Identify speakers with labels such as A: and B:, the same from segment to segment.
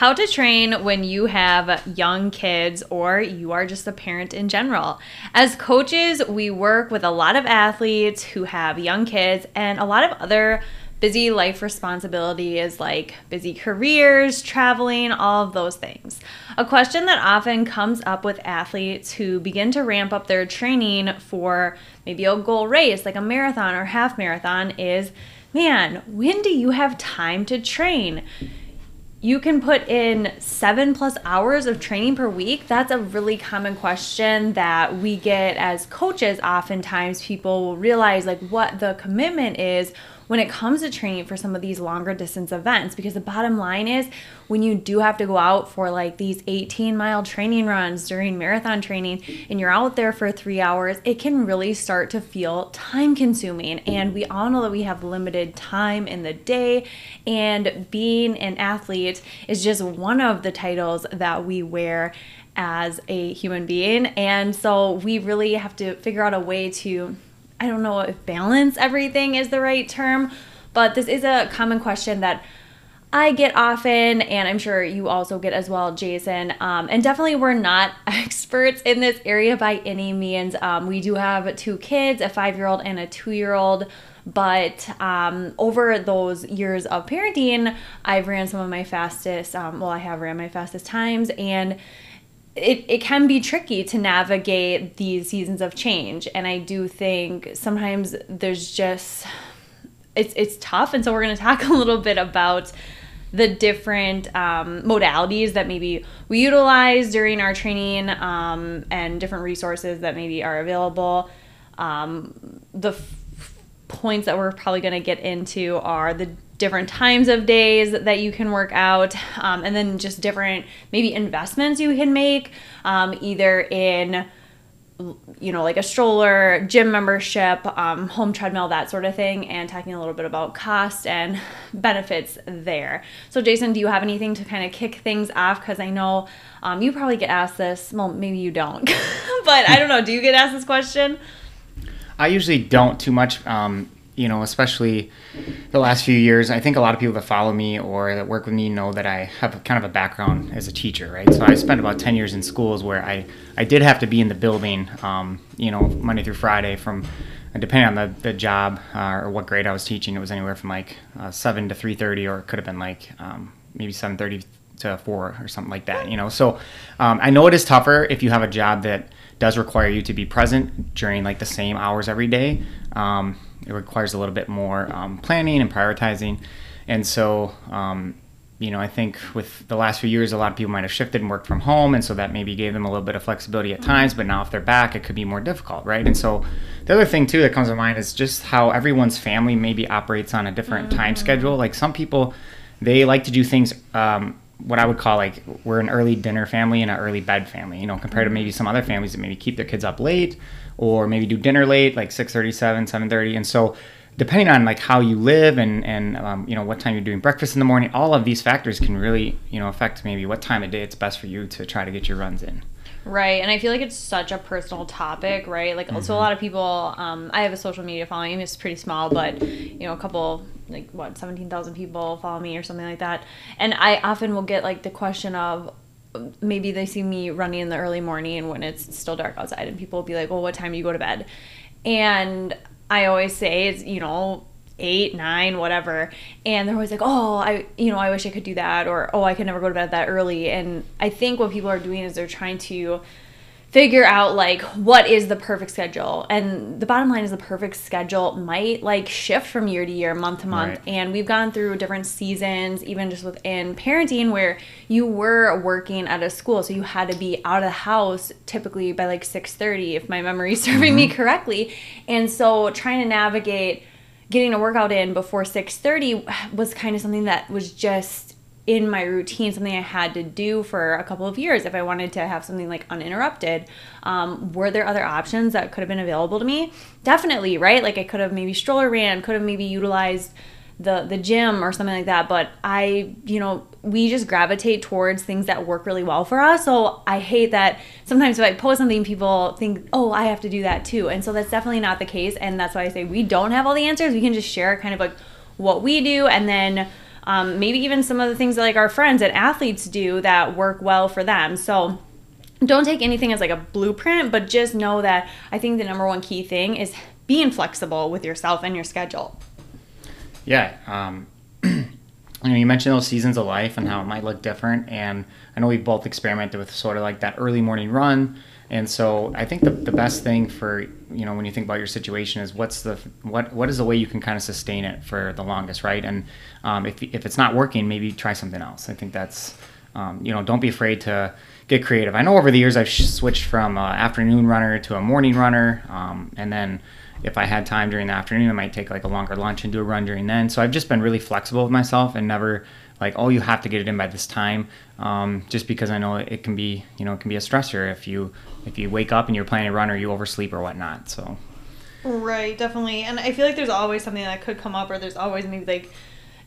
A: How to train when you have young kids or you are just a parent in general. As coaches, we work with a lot of athletes who have young kids and a lot of other busy life responsibilities like busy careers, traveling, all of those things. A question that often comes up with athletes who begin to ramp up their training for maybe a goal race like a marathon or half marathon is man, when do you have time to train? You can put in seven plus hours of training per week. That's a really common question that we get as coaches. Oftentimes, people will realize like what the commitment is when it comes to training for some of these longer distance events because the bottom line is when you do have to go out for like these 18 mile training runs during marathon training and you're out there for 3 hours it can really start to feel time consuming. And we all know that we have limited time in the day and being an athlete is just one of the titles that we wear as a human being. And so we really have to figure out a way to I don't know if balance everything is the right term, but this is a common question that I get often, and I'm sure you also get as well, Jason. Um, and definitely, we're not experts in this area by any means. Um, we do have two kids, a five year old and a two year old. But um, over those years of parenting, I've ran some of my fastest, um, well, I have ran my fastest times, and it, it can be tricky to navigate these seasons of change. And i do think sometimes there's just it's it's tough. And so we're going to talk a little bit about the different um, modalities that maybe we utilize during our training um, and different resources that maybe are available. Um, the f- points that we're probably going to get into are the different times of days that you can work out, um, and then just different maybe investments you can make, um, either in you know, like a stroller, gym membership, um, home treadmill, that sort of thing, and talking a little bit about cost and benefits there. So, Jason, do you have anything to kind of kick things off? Because I know um, you probably get asked this. Well, maybe you don't, but I don't know. Do you get asked this question?
B: I usually don't too much. Um, you know, especially the last few years, I think a lot of people that follow me or that work with me know that I have kind of a background as a teacher, right? So I spent about 10 years in schools where I, I did have to be in the building, um, you know, Monday through Friday from, depending on the, the job uh, or what grade I was teaching, it was anywhere from like uh, 7 to 3.30 or it could have been like um, maybe 7.30 to 4 or something like that, you know? So um, I know it is tougher if you have a job that does require you to be present during like the same hours every day. Um, it requires a little bit more um, planning and prioritizing. And so, um, you know, I think with the last few years, a lot of people might have shifted and worked from home, and so that maybe gave them a little bit of flexibility at times. But now, if they're back, it could be more difficult, right? And so, the other thing too that comes to mind is just how everyone's family maybe operates on a different mm-hmm. time schedule. Like some people, they like to do things. Um, what I would call like we're an early dinner family and an early bed family, you know, compared to maybe some other families that maybe keep their kids up late or maybe do dinner late, like 6:37, 7:30. And so, depending on like how you live and and um, you know what time you're doing breakfast in the morning, all of these factors can really you know affect maybe what time of day it's best for you to try to get your runs in.
A: Right, and I feel like it's such a personal topic, right? Like, mm-hmm. so a lot of people. Um, I have a social media following; it's pretty small, but you know, a couple like what seventeen thousand people follow me or something like that. And I often will get like the question of, maybe they see me running in the early morning when it's still dark outside and people will be like well what time do you go to bed and i always say it's you know eight, nine, whatever. And they're always like, oh, I, you know, I wish I could do that, or oh, I could never go to bed that early. And I think what people are doing is they're trying to figure out like what is the perfect schedule and the bottom line is the perfect schedule might like shift from year to year month to month right. and we've gone through different seasons even just within parenting where you were working at a school so you had to be out of the house typically by like 6.30 if my memory is serving mm-hmm. me correctly and so trying to navigate getting a workout in before 6.30 was kind of something that was just in my routine, something I had to do for a couple of years if I wanted to have something like uninterrupted. Um, were there other options that could have been available to me? Definitely, right? Like I could have maybe stroller ran, could have maybe utilized the the gym or something like that but i you know we just gravitate towards things that work really well for us so i hate that sometimes if i post something people think oh i have to do that too and so that's definitely not the case and that's why i say we don't have all the answers we can just share kind of like what we do and then um, maybe even some of the things that like our friends and athletes do that work well for them. So don't take anything as like a blueprint, but just know that I think the number one key thing is being flexible with yourself and your schedule.
B: Yeah. Um, you know, you mentioned those seasons of life and how it might look different. And I know we've both experimented with sort of like that early morning run and so I think the, the best thing for you know when you think about your situation is what's the what what is the way you can kind of sustain it for the longest, right? And um, if if it's not working, maybe try something else. I think that's um, you know don't be afraid to get creative. I know over the years I've switched from uh, afternoon runner to a morning runner, um, and then if I had time during the afternoon, I might take like a longer lunch and do a run during then. So I've just been really flexible with myself and never like, oh, you have to get it in by this time, um, just because I know it can be, you know, it can be a stressor if you if you wake up and you're planning a run or you oversleep or whatnot. So.
A: Right, definitely, and I feel like there's always something that could come up, or there's always maybe like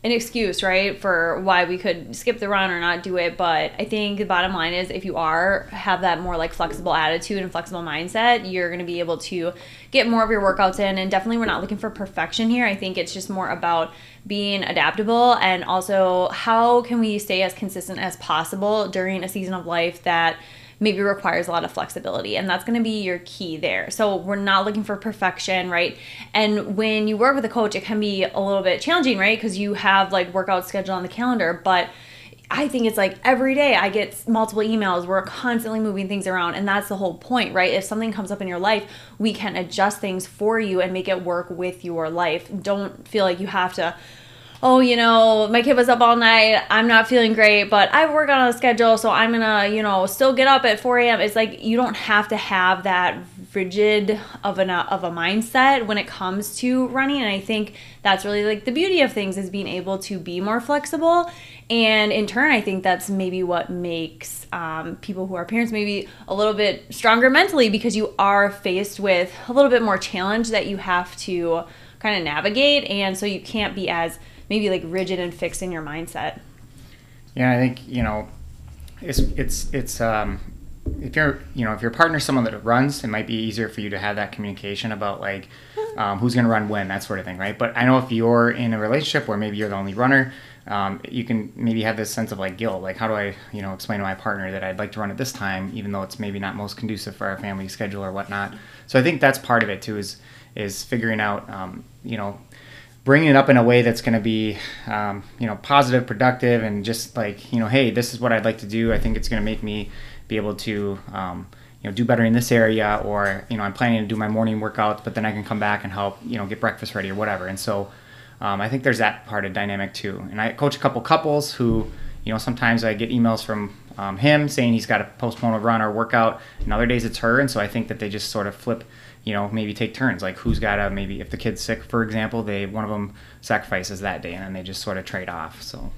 A: an excuse, right, for why we could skip the run or not do it. But I think the bottom line is if you are have that more like flexible attitude and flexible mindset, you're going to be able to get more of your workouts in. And definitely, we're not looking for perfection here. I think it's just more about being adaptable and also how can we stay as consistent as possible during a season of life that maybe requires a lot of flexibility and that's going to be your key there so we're not looking for perfection right and when you work with a coach it can be a little bit challenging right because you have like workout schedule on the calendar but I think it's like every day I get multiple emails. We're constantly moving things around, and that's the whole point, right? If something comes up in your life, we can adjust things for you and make it work with your life. Don't feel like you have to oh, you know, my kid was up all night. I'm not feeling great, but I work on a schedule, so I'm gonna, you know, still get up at 4 a.m. It's like you don't have to have that rigid of an of a mindset when it comes to running, and I think that's really like the beauty of things is being able to be more flexible. And in turn, I think that's maybe what makes um, people who are parents maybe a little bit stronger mentally because you are faced with a little bit more challenge that you have to kind of navigate, and so you can't be as maybe like rigid and fixed in your mindset.
B: Yeah, I think you know, it's it's it's um, if you're you know if your partner's someone that runs, it might be easier for you to have that communication about like um, who's going to run when that sort of thing, right? But I know if you're in a relationship where maybe you're the only runner. Um, you can maybe have this sense of like guilt, like how do I, you know, explain to my partner that I'd like to run at this time, even though it's maybe not most conducive for our family schedule or whatnot. So I think that's part of it too, is is figuring out, um, you know, bringing it up in a way that's going to be um, you know positive productive and just like you know hey this is what i'd like to do. I think it's going to make me be able to um, you know do better in this area or you know i'm planning to do my morning workouts but then i can come back and help you know get breakfast ready or whatever. And so um, i think there's that part of dynamic too. And i coach a couple couples who you know sometimes i get emails from um, him saying he's got to postpone a run or workout. And other days it's her. And so i think that they just sort of flip you know, maybe take turns. Like who's got to maybe if the kid's sick, for example, they one of them sacrifices that day, and then they just sort of trade off. So.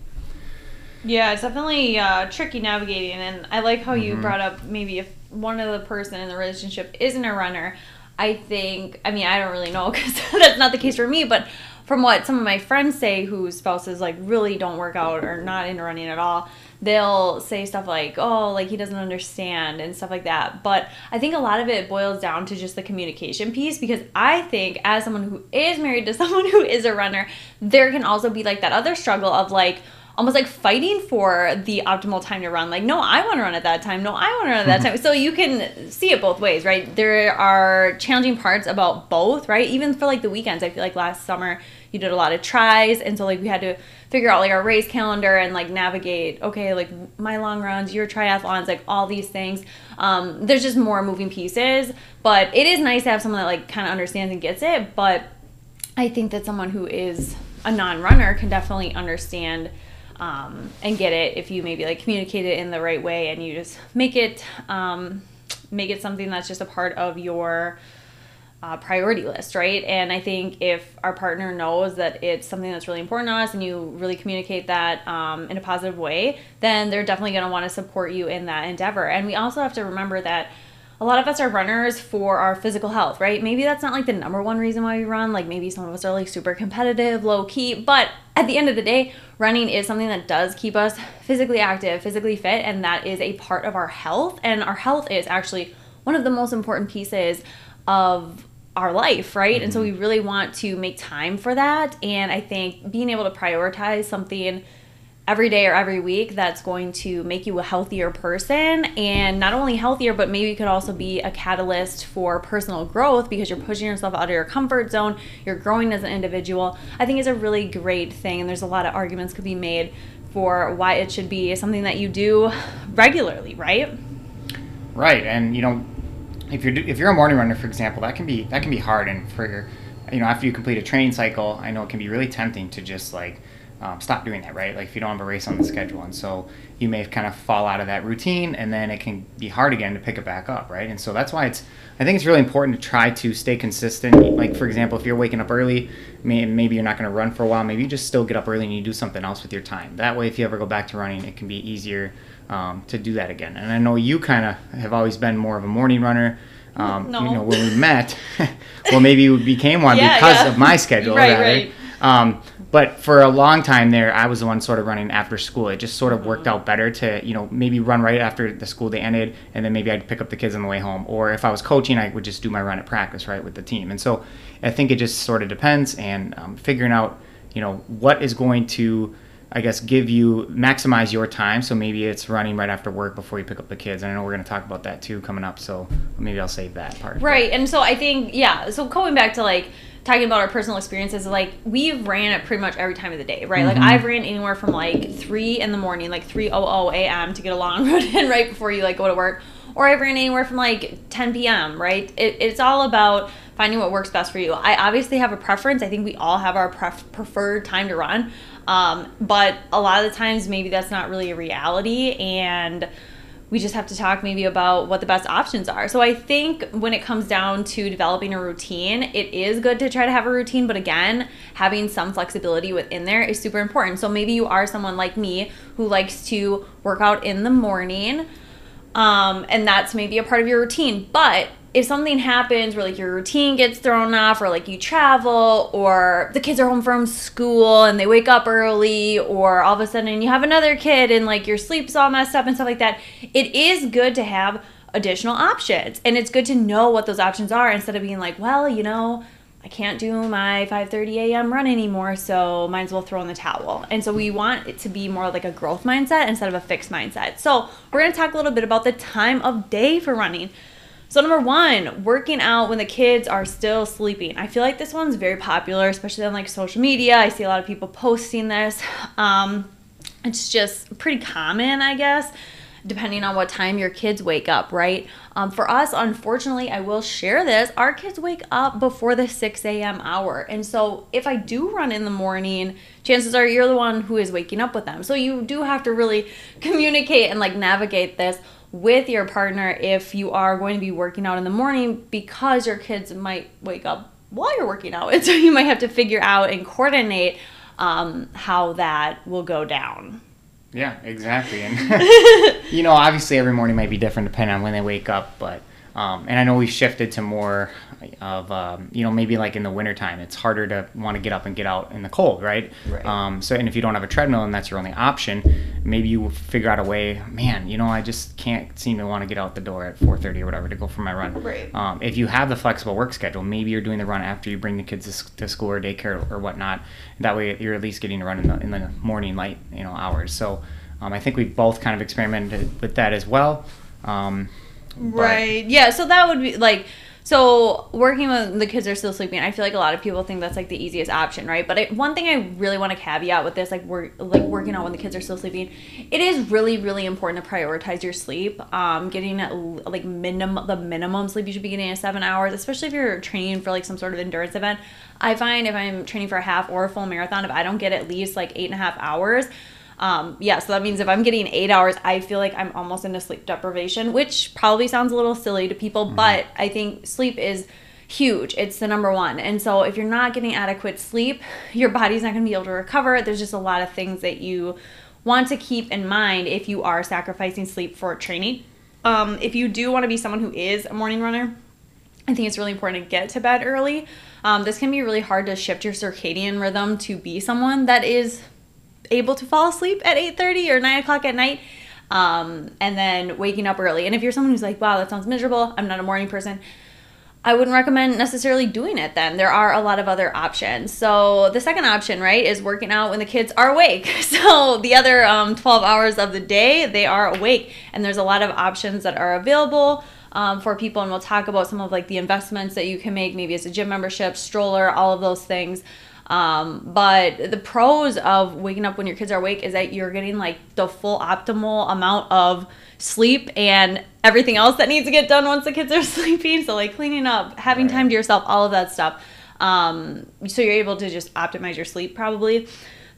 A: Yeah, it's definitely uh, tricky navigating, and I like how you mm-hmm. brought up maybe if one of the person in the relationship isn't a runner. I think, I mean, I don't really know because that's not the case for me, but from what some of my friends say whose spouses like really don't work out or not into running at all, they'll say stuff like, oh, like he doesn't understand and stuff like that. But I think a lot of it boils down to just the communication piece because I think as someone who is married to someone who is a runner, there can also be like that other struggle of like, almost like fighting for the optimal time to run. Like, no, I want to run at that time. No, I want to run at that time. So you can see it both ways, right? There are challenging parts about both, right? Even for like the weekends. I feel like last summer you did a lot of tris, and so like we had to figure out like our race calendar and like navigate. Okay, like my long runs, your triathlons, like all these things. Um, there's just more moving pieces, but it is nice to have someone that like kind of understands and gets it. But I think that someone who is a non-runner can definitely understand um, and get it if you maybe like communicate it in the right way and you just make it um, make it something that's just a part of your uh, priority list, right? And I think if our partner knows that it's something that's really important to us and you really communicate that um, in a positive way, then they're definitely going to want to support you in that endeavor. And we also have to remember that a lot of us are runners for our physical health, right? Maybe that's not like the number one reason why we run. Like maybe some of us are like super competitive, low key, but at the end of the day, running is something that does keep us physically active, physically fit, and that is a part of our health. And our health is actually one of the most important pieces of our life, right? Mm-hmm. And so we really want to make time for that. And I think being able to prioritize something every day or every week that's going to make you a healthier person. And not only healthier but maybe could also be a catalyst for personal growth because you're pushing yourself out of your comfort zone. You're growing as an individual. I think is a really great thing and there's a lot of arguments could be made for why it should be something that you do regularly right?
B: Right and you know if you're if you're a morning runner for example that can be that can be hard. And for you know after you complete a training cycle i know it can be really tempting to just like um, stop doing that, right? Like if you don't have a race on the schedule, and so you may kind of fall out of that routine, and then it can be hard again to pick it back up, right? And so that's why it's, I think it's really important to try to stay consistent. Like for example, if you're waking up early, maybe you're not going to run for a while, maybe you just still get up early and you do something else with your time. That way, if you ever go back to running, it can be easier um, to do that again. And I know you kind of have always been more of a morning runner. Um, no. You know, when we met, well, maybe you became one yeah, because yeah. of my schedule.
A: right, right.
B: Um, but for a long time there, I was the one sort of running after school. It just sort of worked out better to, you know, maybe run right after the school day ended, and then maybe I'd pick up the kids on the way home. Or if I was coaching, I would just do my run at practice, right, with the team. And so I think it just sort of depends, and um, figuring out, you know, what is going to, I guess, give you maximize your time. So maybe it's running right after work before you pick up the kids. And I know we're going to talk about that too coming up. So maybe I'll save that part.
A: Right. And so I think, yeah. So going back to like talking about our personal experiences, like we've ran at pretty much every time of the day, right? Mm-hmm. Like I've ran anywhere from like three in the morning, like three oh oh a.m. to get a long run in right before you like go to work, or I've ran anywhere from like 10 p.m. Right? It, it's all about finding what works best for you. I obviously have a preference. I think we all have our pref- preferred time to run, um, but a lot of the times maybe that's not really a reality and we just have to talk maybe about what the best options are. So I think when it comes down to developing a routine, it is good to try to have a routine, but again, having some flexibility within there is super important. So maybe you are someone like me who likes to work out in the morning. Um, and that's maybe a part of your routine. But if something happens where like your routine gets thrown off or like you travel or the kids are home from school and they wake up early or all of a sudden you have another kid and like your sleep's all messed up and stuff like that it is good to have additional options and it's good to know what those options are instead of being like well you know I can't do my 5:30 a.m. run anymore, so might as well throw in the towel. And so we want it to be more like a growth mindset instead of a fixed mindset. So we're gonna talk a little bit about the time of day for running. So, number one, working out when the kids are still sleeping. I feel like this one's very popular, especially on like social media. I see a lot of people posting this. Um, it's just pretty common, I guess, depending on what time your kids wake up, right? Um, for us, unfortunately, I will share this. Our kids wake up before the 6 a.m. hour. And so, if I do run in the morning, chances are you're the one who is waking up with them. So, you do have to really communicate and like navigate this with your partner if you are going to be working out in the morning because your kids might wake up while you're working out. And so you might have to figure out and coordinate um, how that will go down.
B: Yeah, exactly. And, you know, obviously every morning might be different depending on when they wake up, but. Um, and I know we shifted to more, of um, you know maybe like in the wintertime it's harder to want to get up and get out in the cold right,
A: Right.
B: Um, so and if you don't have a treadmill and that's your only option maybe you figure out a way man you know i just can't seem to want to get out the door at 4.30 or whatever to go for my run
A: Right.
B: um, if you have the flexible work schedule maybe you're doing the run after you bring the kids to, to school or daycare or whatnot that way you're at least getting to run in the, in the morning light you know hours so um, i think we've both kind of experimented with that as well um,
A: Right. Yeah. So that would be like, so working when the kids are still sleeping, I feel like a lot of people think that's like the easiest option, right? But I, one thing I really want to caveat with this, like work, like working out when the kids are still sleeping, it is really, really important to prioritize your sleep. Um, getting like minimum, the minimum sleep you should be getting is seven hours, especially if you're training for like some sort of endurance event. I find if I'm training for a half or a full marathon, if I don't get at least like eight and a half hours, um, yeah, so that means if I'm getting eight hours, I feel like I'm almost into sleep deprivation, which probably sounds a little silly to people, but I think sleep is huge. It's the number one. And so if you're not getting adequate sleep, your body's not going to be able to recover. There's just a lot of things that you want to keep in mind if you are sacrificing sleep for training. Um, if you do want to be someone who is a morning runner, I think it's really important to get to bed early. Um, this can be really hard to shift your circadian rhythm to be someone that is able to fall asleep at 8.30 or 9 o'clock at night um, and then waking up early. And if you're someone who's like, wow, that sounds miserable, I'm not a morning person, I wouldn't recommend necessarily doing it then. There are a lot of other options. So the second option, right, is working out when the kids are awake. So the other um, 12 hours of the day, they are awake. And there's a lot of options that are available um, for people. And we'll talk about some of like the investments that you can make. Maybe it's a gym membership, stroller, all of those things. Um, but the pros of waking up when your kids are awake is that you're getting like the full optimal amount of sleep and everything else that needs to get done once the kids are sleeping. So like cleaning up, having
B: Right.
A: time to yourself, all of that stuff. Um, so you're able to just optimize your sleep probably.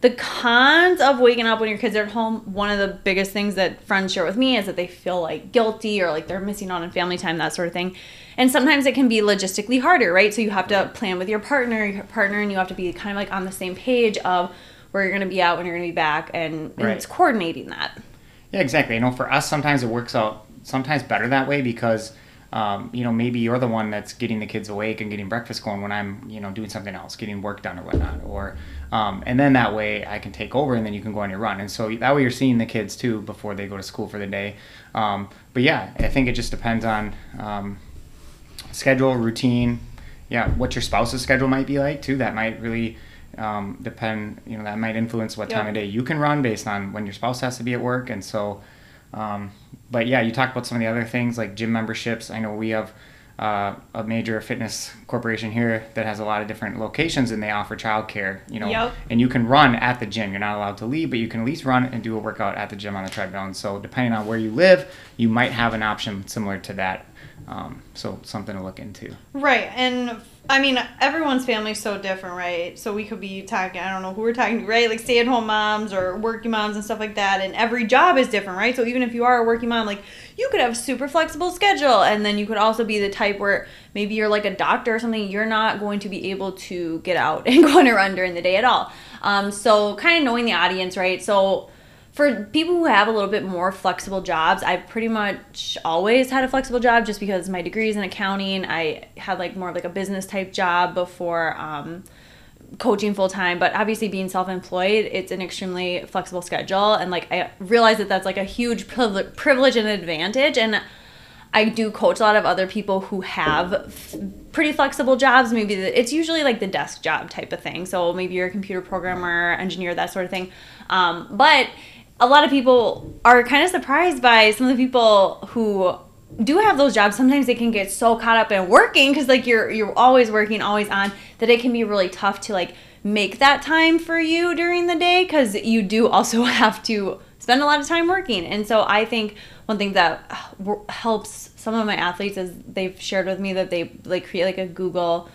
A: The cons of waking up when your kids are at home, one of the biggest things that friends share with me is that they feel like guilty or like they're missing out on family time, that sort of thing. And sometimes it can be logistically harder, right? So you have to plan with your partner, your partner, and you have to be kind of like on the same page of where you're going to be out, when you're going to be back, and, and
B: Right.
A: it's coordinating that.
B: Yeah, exactly. You know, for us, sometimes it works out sometimes better that way because, um, you know, maybe you're the one that's getting the kids awake and getting breakfast going when I'm, you know, doing something else, getting work done or whatnot. Or, um, and then that way I can take over and then you can go on your run. And so that way you're seeing the kids too before they go to school for the day. Um, but yeah, I think it just depends on um, schedule, routine. Yeah, what your spouse's schedule might be like too. That might really um, depend. You know, that might influence what time of day you can run based on when your spouse has to be at work. And so, um, but yeah, you talked about some of the other things like gym memberships. I know we have uh, a major fitness corporation here that has a lot of different locations and they offer childcare. You know,
A: Yep.
B: and you can run at the gym. You're not allowed to leave, but you can at least run and do a workout at the gym on the treadmill. And so, depending on where you live, you might have an option similar to that. Um, so, something to look into.
C: Right, and I mean everyone's family's so different, right? So we could be talking, I don't know who we're talking to, right? Like stay-at-home moms or working moms and stuff like that, and every job is different, right? So even if you are a working mom, like you could have super flexible schedule, and then you could also be the type where maybe you're like a doctor or something, you're not going to be able to get out and go on a run during the day at all. Um, so kind of knowing the audience, right? So for people who have a little bit more flexible jobs, I've pretty much always had a flexible job just because my degrees in accounting. I had like more of like a business type job before um, coaching full time. But obviously, being self employed, it's an extremely flexible schedule, and like I realize that that's like a huge privilege, privilege and advantage. And I do coach a lot of other people who have f- pretty flexible jobs. Maybe the, it's usually like the desk job type of thing. So maybe you're a computer programmer, engineer, that sort of thing. Um, but a lot of people are kind of surprised by some of the people who do have those jobs. Sometimes they can get so caught up in working because like you're you're always working always on that it can be really tough to like make that time for you during the day because you do also have to spend a lot of time working. And so i think one thing that helps some of my athletes is they've shared with me that they like create like a google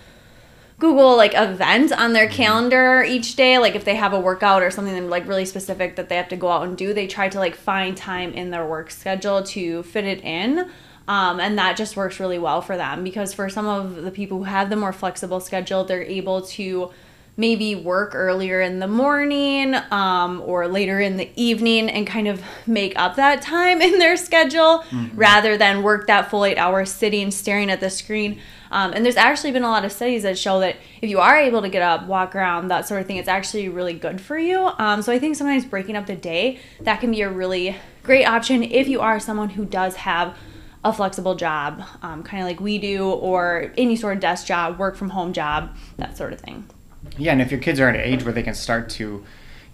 C: Google like event on their calendar each day. Like if they have a workout or something like really specific that they have to go out and do, they try to like find time in their work schedule to fit it in. Um, and that just works really well for them because for some of the people who have the more flexible schedule, they're able to maybe work earlier in the morning um, or later in the evening and kind of make up that time in their schedule rather than work that full eight hours sitting staring at the screen
D: Um, and there's actually been a lot of studies that show that if you are able to get up, walk around, that sort of thing, it's actually really good for you. Um, so I think sometimes breaking up the day, that can be a really great option if you are someone who does have a flexible job, um, kind of like we do, or any sort of desk job, work from home job, that sort of thing.
B: Yeah, and if your kids are at an age where they can start to,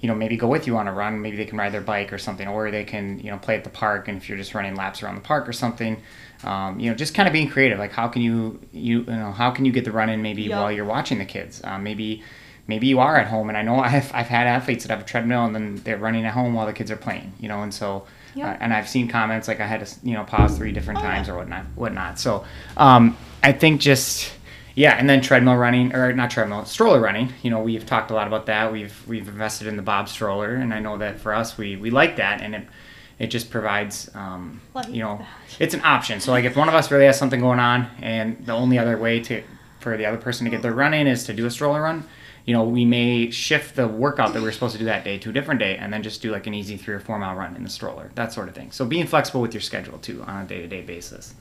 B: you know, maybe go with you on a run, maybe they can ride their bike or something, or they can, you know, play at the park. And if you're just running laps around the park or something, um, you know, just kind of being creative. Like, how can you, you, you know, how can you get the run in maybe
A: Yep.
B: while you're watching the kids? Um, maybe, maybe you are at home. And I know I've, I've had athletes that have a treadmill and then they're running at home while the kids are playing. You know, and so.
D: Yep.
B: Uh, and I've seen comments like I had to, you know, pause three different
A: Oh, yeah.
B: times or whatnot, whatnot. So, um, I think just yeah, and then treadmill running or not treadmill, stroller running. You know, we've talked a lot about that. We've we've invested in the Bob stroller, and I know that for us, we we like that, and it it just provides, um, you know, it's an option. So like if one of us really has something going on, and the only other way to for the other person to get their run in is to do a stroller run. You know, we may shift the workout that we are supposed to do that day to a different day, and then just do like an easy three or four mile run in the stroller, that sort of thing. So being flexible with your schedule too on a day to day basis.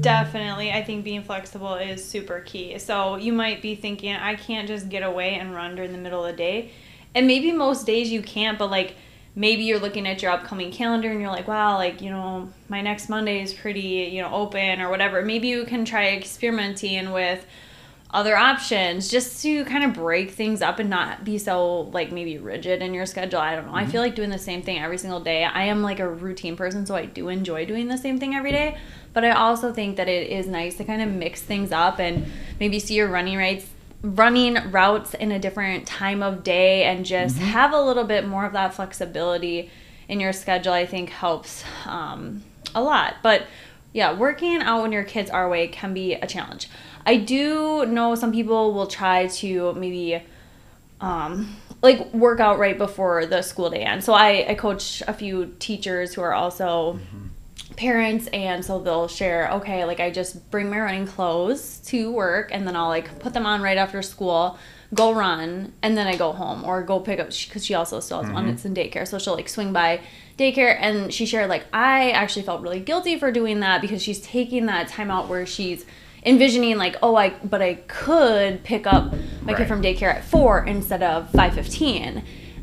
A: Definitely, I think being flexible is super key. So you might be thinking, I can't just get away and run during the middle of the day. And maybe most days you can't, but like maybe you're looking at your upcoming calendar and you're like, wow, like, you know, my next Monday is pretty, you know, open or whatever. Maybe you can try experimenting with other options just to kind of break things up and not be so like maybe rigid in your schedule. I don't know. I mm-hmm. feel like doing the same thing every single day. I am like a routine person, so I do enjoy doing the same thing every day. But I also think that it is nice to kind of mix things up and maybe see your running rates running routes in a different time of day and just have a little bit more of that flexibility in your schedule i think helps um, a lot. But yeah working out when your kids are awake can be a challenge. I do know some people will try to maybe um, like work out right before the school day ends. So i, I coach a few teachers who are also parents and so they'll share okay like i just bring my running clothes to work and then i'll like put them on right after school go run and then i go home or go pick up because she also still has one it's in daycare so she'll like swing by daycare and she shared like i actually felt really guilty for doing that because she's taking that time out where she's envisioning like oh i but i could pick up my kid from daycare at four instead of 5.15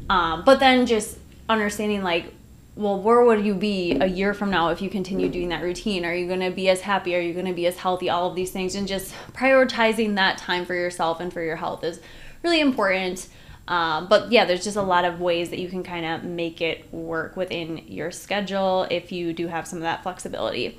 A: um, but then just understanding like well, where would you be a year from now if you continue doing that routine? Are you going to be as happy? Are you going to be as healthy? All of these things, and just prioritizing that time for yourself and for your health is really important. Um, but yeah, there's just a lot of ways that you can kind of make it work within your schedule if you do have some of that flexibility.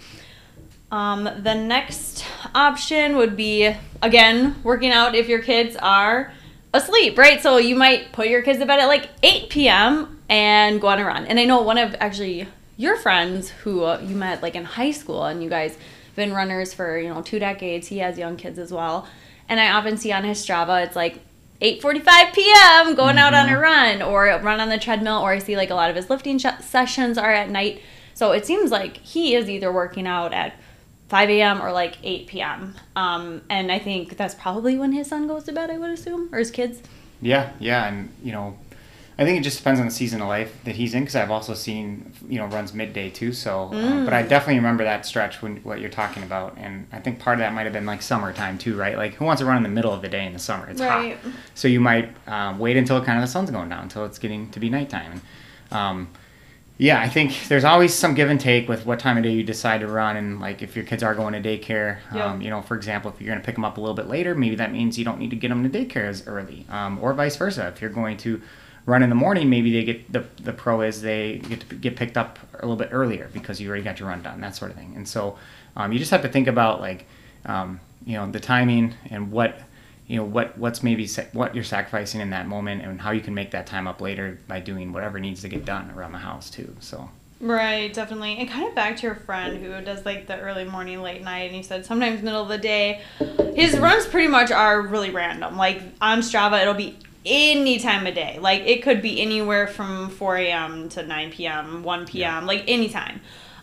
A: Um, the next option would be again working out if your kids are asleep, right? So you might put your kids to bed at like 8 p.m. and go on a run. And I know one of actually your friends who you met like in high school and you guys have been runners for, you know, two decades. He has young kids as well. And I often see on his Strava, it's like 8:45 p.m. going out on a run or run on the treadmill or I see like a lot of his lifting sh- sessions are at night. So it seems like he is either working out at 5 a.m. or like 8 p.m. Um, and I think that's probably when his son goes to bed, I would assume, or his kids.
B: Yeah, yeah, and you know, I think it just depends on the season of life that he's in. Because I've also seen you know runs midday too. So, uh, but I definitely remember that stretch when what you're talking about, and I think part of that might have been like summertime too, right? Like who wants to run in the middle of the day in the summer? It's
A: Right.
B: hot. So you might um, wait until kind of the sun's going down, until it's getting to be nighttime. And, um, yeah, I think there's always some give and take with what time of day you decide to run, and like if your kids are going to daycare,
A: Yeah.
B: um, you know, for example, if you're going to pick them up a little bit later, maybe that means you don't need to get them to daycare as early, um, or vice versa. If you're going to run in the morning, maybe they get the the pro is they get to get picked up a little bit earlier because you already got your run done, that sort of thing. And so um, you just have to think about like um, you know the timing and what you know what what's maybe sa- what you're sacrificing in that moment and how you can make that time up later by doing whatever needs to get done around the house too. So.
A: Right, definitely. And kind of back to your friend who does like the early morning, late night, and he said sometimes middle of the day. His runs pretty much are really random. Like on Strava, it'll be any time of day. Like it could be anywhere from 4 a.m. to 9 p.m., 1 p.m., like anytime.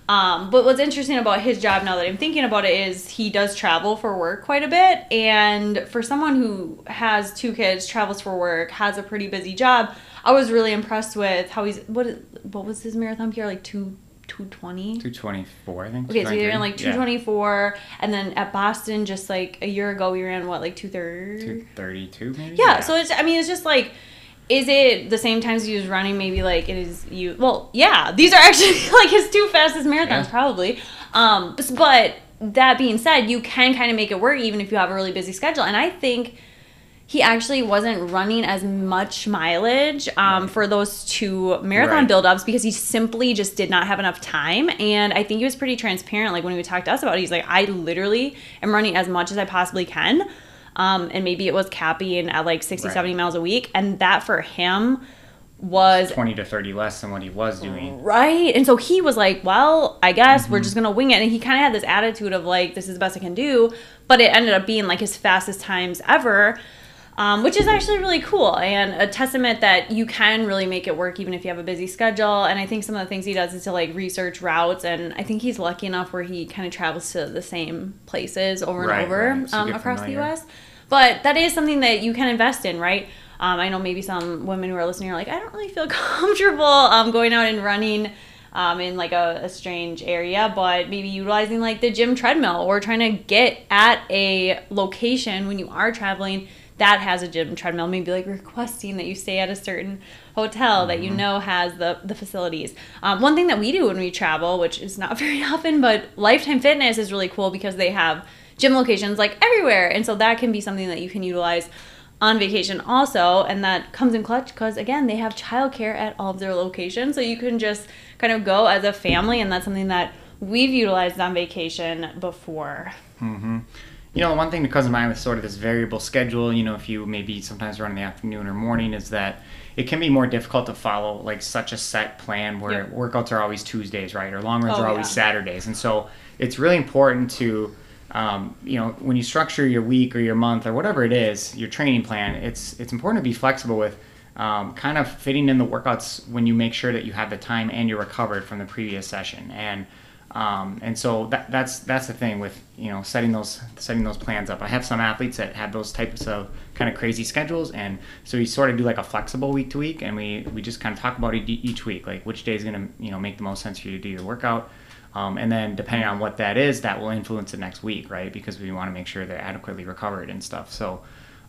A: Um, but what's interesting about his job now that I'm thinking about it is he does travel for work quite a bit. And for someone who has two kids, travels for work, has a pretty busy job, I was really impressed with how he's what what was his marathon PR like two 220.
B: 224, I think.
A: Okay, so you ran
B: 223.
A: like 224, and then at Boston, just like a year ago, we ran what, like 230?
B: 232, maybe?
A: Yeah, so it's, I mean, it's just like, is it the same times he was running? Maybe like it is you. Well, yeah, these are actually like his two fastest marathons,
B: Yeah.
A: probably. Um, but that being said, you can kind of make it work even if you have a really busy schedule. And I think he actually wasn't running as much mileage um, for those two marathon
B: Right.
A: build-ups because he simply just did not have enough time and i think he was pretty transparent like when he talked to us about it he's like i literally am running as much as i possibly can um, and maybe it was capping at like 60
B: Right.
A: 70 miles a week and that for him was
B: 20 to 30 less than what he was doing.
A: Right. And so he was like, well, I guess
B: Mm-hmm.
A: we're just going to wing it. And he kind of had this attitude of like, this is the best I can do. But it ended up being like his fastest times ever, um, which is actually really cool and a testament that you can really make it work even if you have a busy schedule. And I think some of the things he does is to like research routes. And I think he's lucky enough where he kind of travels to the same places over and
B: Right,
A: over
B: right. So
A: um, across the. US. But that is something that you can invest in, right? Um, I know maybe some women who are listening are like, I don't really feel comfortable um, going out and running um, in like a, a strange area, but maybe utilizing like the gym treadmill or trying to get at a location when you are traveling that has a gym treadmill. Maybe like requesting that you stay at a certain hotel that you know has the, the facilities. Um, one thing that we do when we travel, which is not very often, but Lifetime Fitness is really cool because they have gym locations like everywhere. And so that can be something that you can utilize on vacation also and that comes in clutch because again they have childcare at all of their locations so you can just kind of go as a family and that's something that we've utilized on vacation before
B: You know, one thing that comes to mind with sort of this variable schedule, you know, if you maybe sometimes run in the afternoon or morning, is that it can be more difficult to follow like such a set plan where workouts are always Tuesdays, right? Or long runs
A: Oh,
B: are always
A: yeah.
B: Saturdays. And so it's really important to, um, you know, when you structure your week or your month or whatever it is, your training plan, it's, it's important to be flexible with um, kind of fitting in the workouts when you make sure that you have the time and you're recovered from the previous session. And, um, and so that, that's that's the thing with you know setting those setting those plans up. I have some athletes that have those types of kind of crazy schedules, and so we sort of do like a flexible week to week, and we we just kind of talk about it each week, like which day is going to you know make the most sense for you to do your workout, um, and then depending on what that is, that will influence the next week, right? Because we want to make sure they're adequately recovered and stuff. So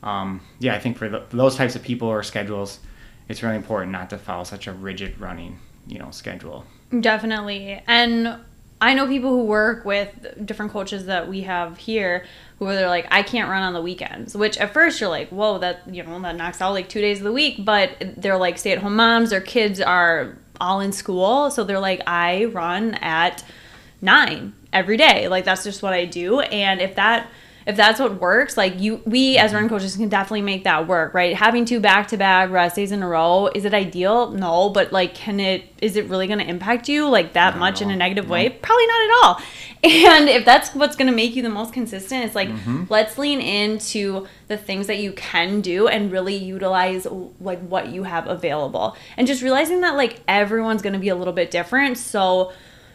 B: um, yeah, I think for, the, for those types of people or schedules, it's really important not to follow such a rigid running you know schedule.
A: Definitely. And I know people who work with different coaches that we have here who are like, I can't run on the weekends. Which at first you're like, whoa, that you know, that knocks out like two days of the week. But they're like stay at home moms, their kids are all in school. So they're like, I run at nine every day. Like that's just what I do. And if that if that's what works, like you we as mm-hmm. run coaches can definitely make that work, right? Having two back to back rest days in a row, is it ideal? No, but like can it is it really gonna impact you like that
B: Not
A: much in a negative
B: No.
A: way? Probably not at all. And if that's what's gonna make you the most consistent, it's like mm-hmm. let's lean into the things that you can do and really utilize like what you have available. And just realizing that like everyone's gonna be a little bit different. So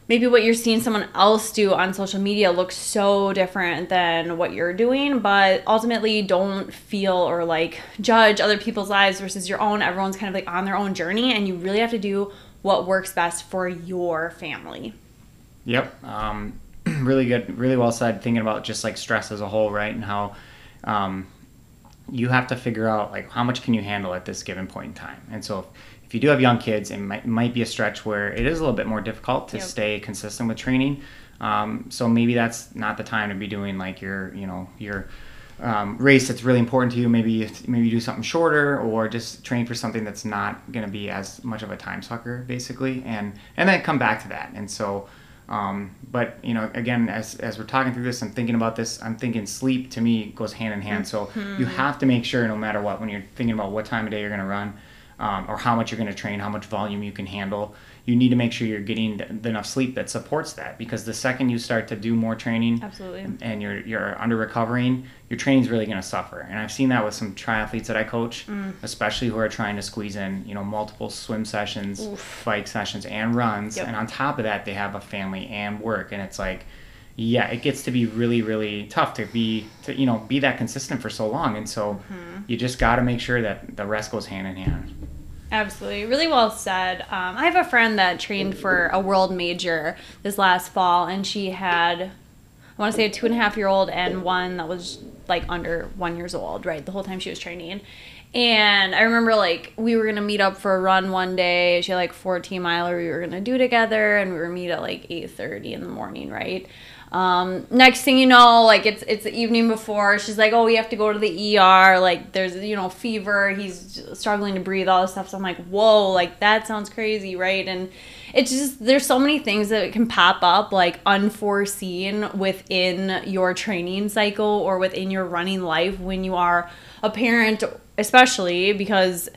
A: maybe what you're seeing someone else do on social media looks so different than what you're doing but ultimately don't feel or like judge other people's lives versus your own everyone's kind of like on their own journey and you really have to do what works best for your family
B: Yep. Um, really good, really well said. Thinking about just like stress as a whole, right? And how um, you have to figure out like how much can you handle at this given point in time. And so if, you do have young kids, it might, might be a stretch where it is a little bit more difficult to
A: Yep.
B: stay consistent with training. Um, so maybe that's not the time to be doing like your, you know, your um, race that's really important to you. Maybe maybe you do something shorter, or just train for something that's not going to be as much of a time sucker, basically, and and then come back to that. And so, um, but you know, again, as as we're talking through this, I'm thinking about this. I'm thinking sleep to me goes hand in hand. So you have to make sure, no matter what, when you're thinking about what time of day you're going to run, um, or how much you're going to train, how much volume you can handle. You need to make sure you're getting th- enough sleep that supports that. Because the second you start to do more training,
A: Absolutely.
B: and you're you're under recovering, your training's really going to suffer. And I've seen that with some triathletes that I coach,
A: Mm.
B: especially who are trying to squeeze in, you know, multiple swim sessions, bike sessions, and runs.
A: Yep.
B: And on top of that, they have a family and work, and it's like, yeah, it gets to be really really tough to be to you know be that consistent for so long. And so
A: Mm-hmm.
B: you just got to make sure that the rest goes hand in hand.
A: Absolutely. Really well said. Um, I have a friend that trained for a world major this last fall, and she had, I want to say, a two and a half year old and one that was like under one years old, right? The whole time she was training. And I remember like we were gonna meet up for a run one day. She had like 14 miler we were gonna do together, and we were meet at like 8:30 in the morning, right? Um, next thing you know, like it's it's the evening before. She's like, "Oh, we have to go to the ER. Like, there's you know fever. He's struggling to breathe. All this stuff." So I'm like, "Whoa, like that sounds crazy, right?" And it's just there's so many things that can pop up like unforeseen within your training cycle or within your running life when you are a parent, especially because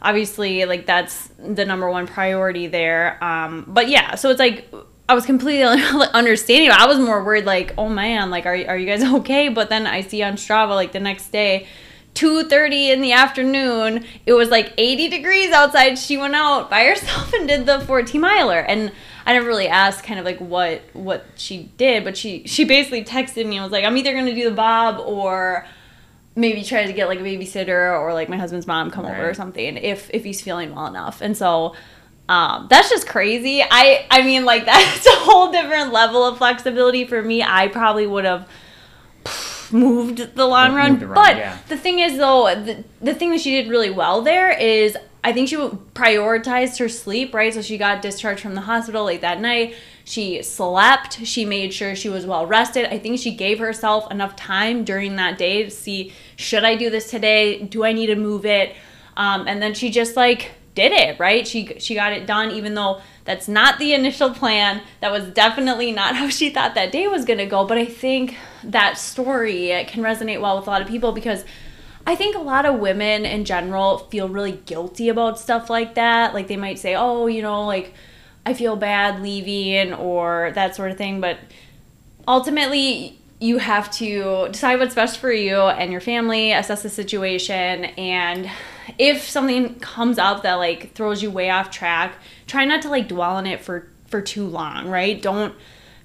A: obviously like that's the number one priority there. Um, but yeah, so it's like I was completely understanding. I was more worried, like, oh man, like, are, are you guys okay? But then I see on Strava, like, the next day, 2.30 in the afternoon, it was like 80 degrees outside. She went out by herself and did the 14 miler. And I never really asked kind of like what what she did, but she she basically texted me and was like, I'm either gonna do the bob or maybe try to get like a babysitter or like my husband's mom come right. over or something if if he's feeling well enough. And so um, that's just crazy. I I mean like that's a whole different level of flexibility for me. I probably would have moved the long run. But yeah. the thing is though, the, the thing that she did really well there is I think she prioritized her sleep, right? So she got discharged from the hospital late that night. She slept. She made sure she was well rested. I think she gave herself enough time during that day to see should I do this today? Do I need to move it? Um, and then she just like did it, right? She she got it done even though that's not the initial plan. That was definitely not how she thought that day was going to go, but I think that story can resonate well with a lot of people because I think a lot of women in general feel really guilty about stuff like that. Like they might say, "Oh, you know, like I feel bad leaving or that sort of thing," but ultimately you have to decide what's best for you and your family, assess the situation, and if something comes up that like throws you way off track, try not to like dwell on it for for too long, right? Don't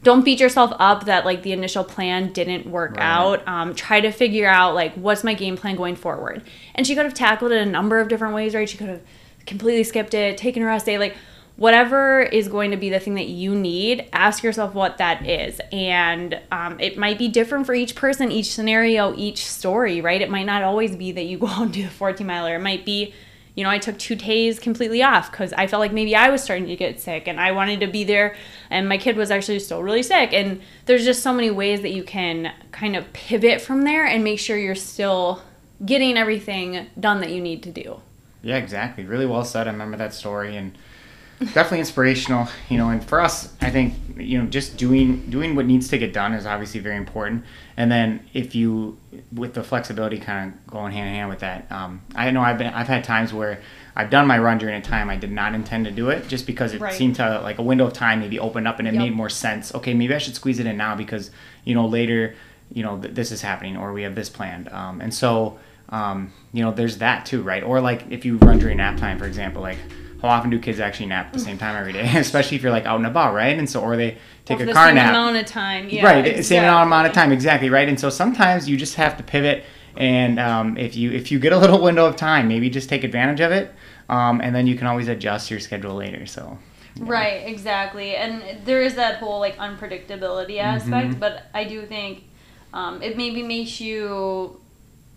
A: don't beat yourself up that like the initial plan didn't work right. out. Um, try to figure out like what's my game plan going forward. And she could have tackled it a number of different ways, right? She could have completely skipped it, taken a rest day, like whatever is going to be the thing that you need, ask yourself what that is. And um, it might be different for each person, each scenario, each story, right? It might not always be that you go out and do the 14 miler. It might be, you know, I took two days completely off because I felt like maybe I was starting to get sick and I wanted to be there and my kid was actually still really sick. And there's just so many ways that you can kind of pivot from there and make sure you're still getting everything done that you need to do.
B: Yeah, exactly. Really well said. I remember that story and definitely inspirational you know and for us i think you know just doing doing what needs to get done is obviously very important and then if you with the flexibility kind of going hand in hand with that um, i know i've been i've had times where i've done my run during a time i did not intend to do it just because it right. seemed to like a window of time maybe opened up and it yep. made more sense okay maybe i should squeeze it in now because you know later you know th- this is happening or we have this planned um, and so um, you know there's that too right or like if you run during nap time for example like how often do kids actually nap at the same time every day? Especially if you're like out and about, right? And so, or they take well, a car nap.
C: same
B: nap.
C: amount of time, yeah.
B: Right, exactly. same amount of time, exactly, right? And so sometimes you just have to pivot, and um, if you if you get a little window of time, maybe just take advantage of it, um, and then you can always adjust your schedule later. So.
A: Yeah. Right, exactly, and there is that whole like unpredictability aspect, mm-hmm. but I do think um, it maybe makes you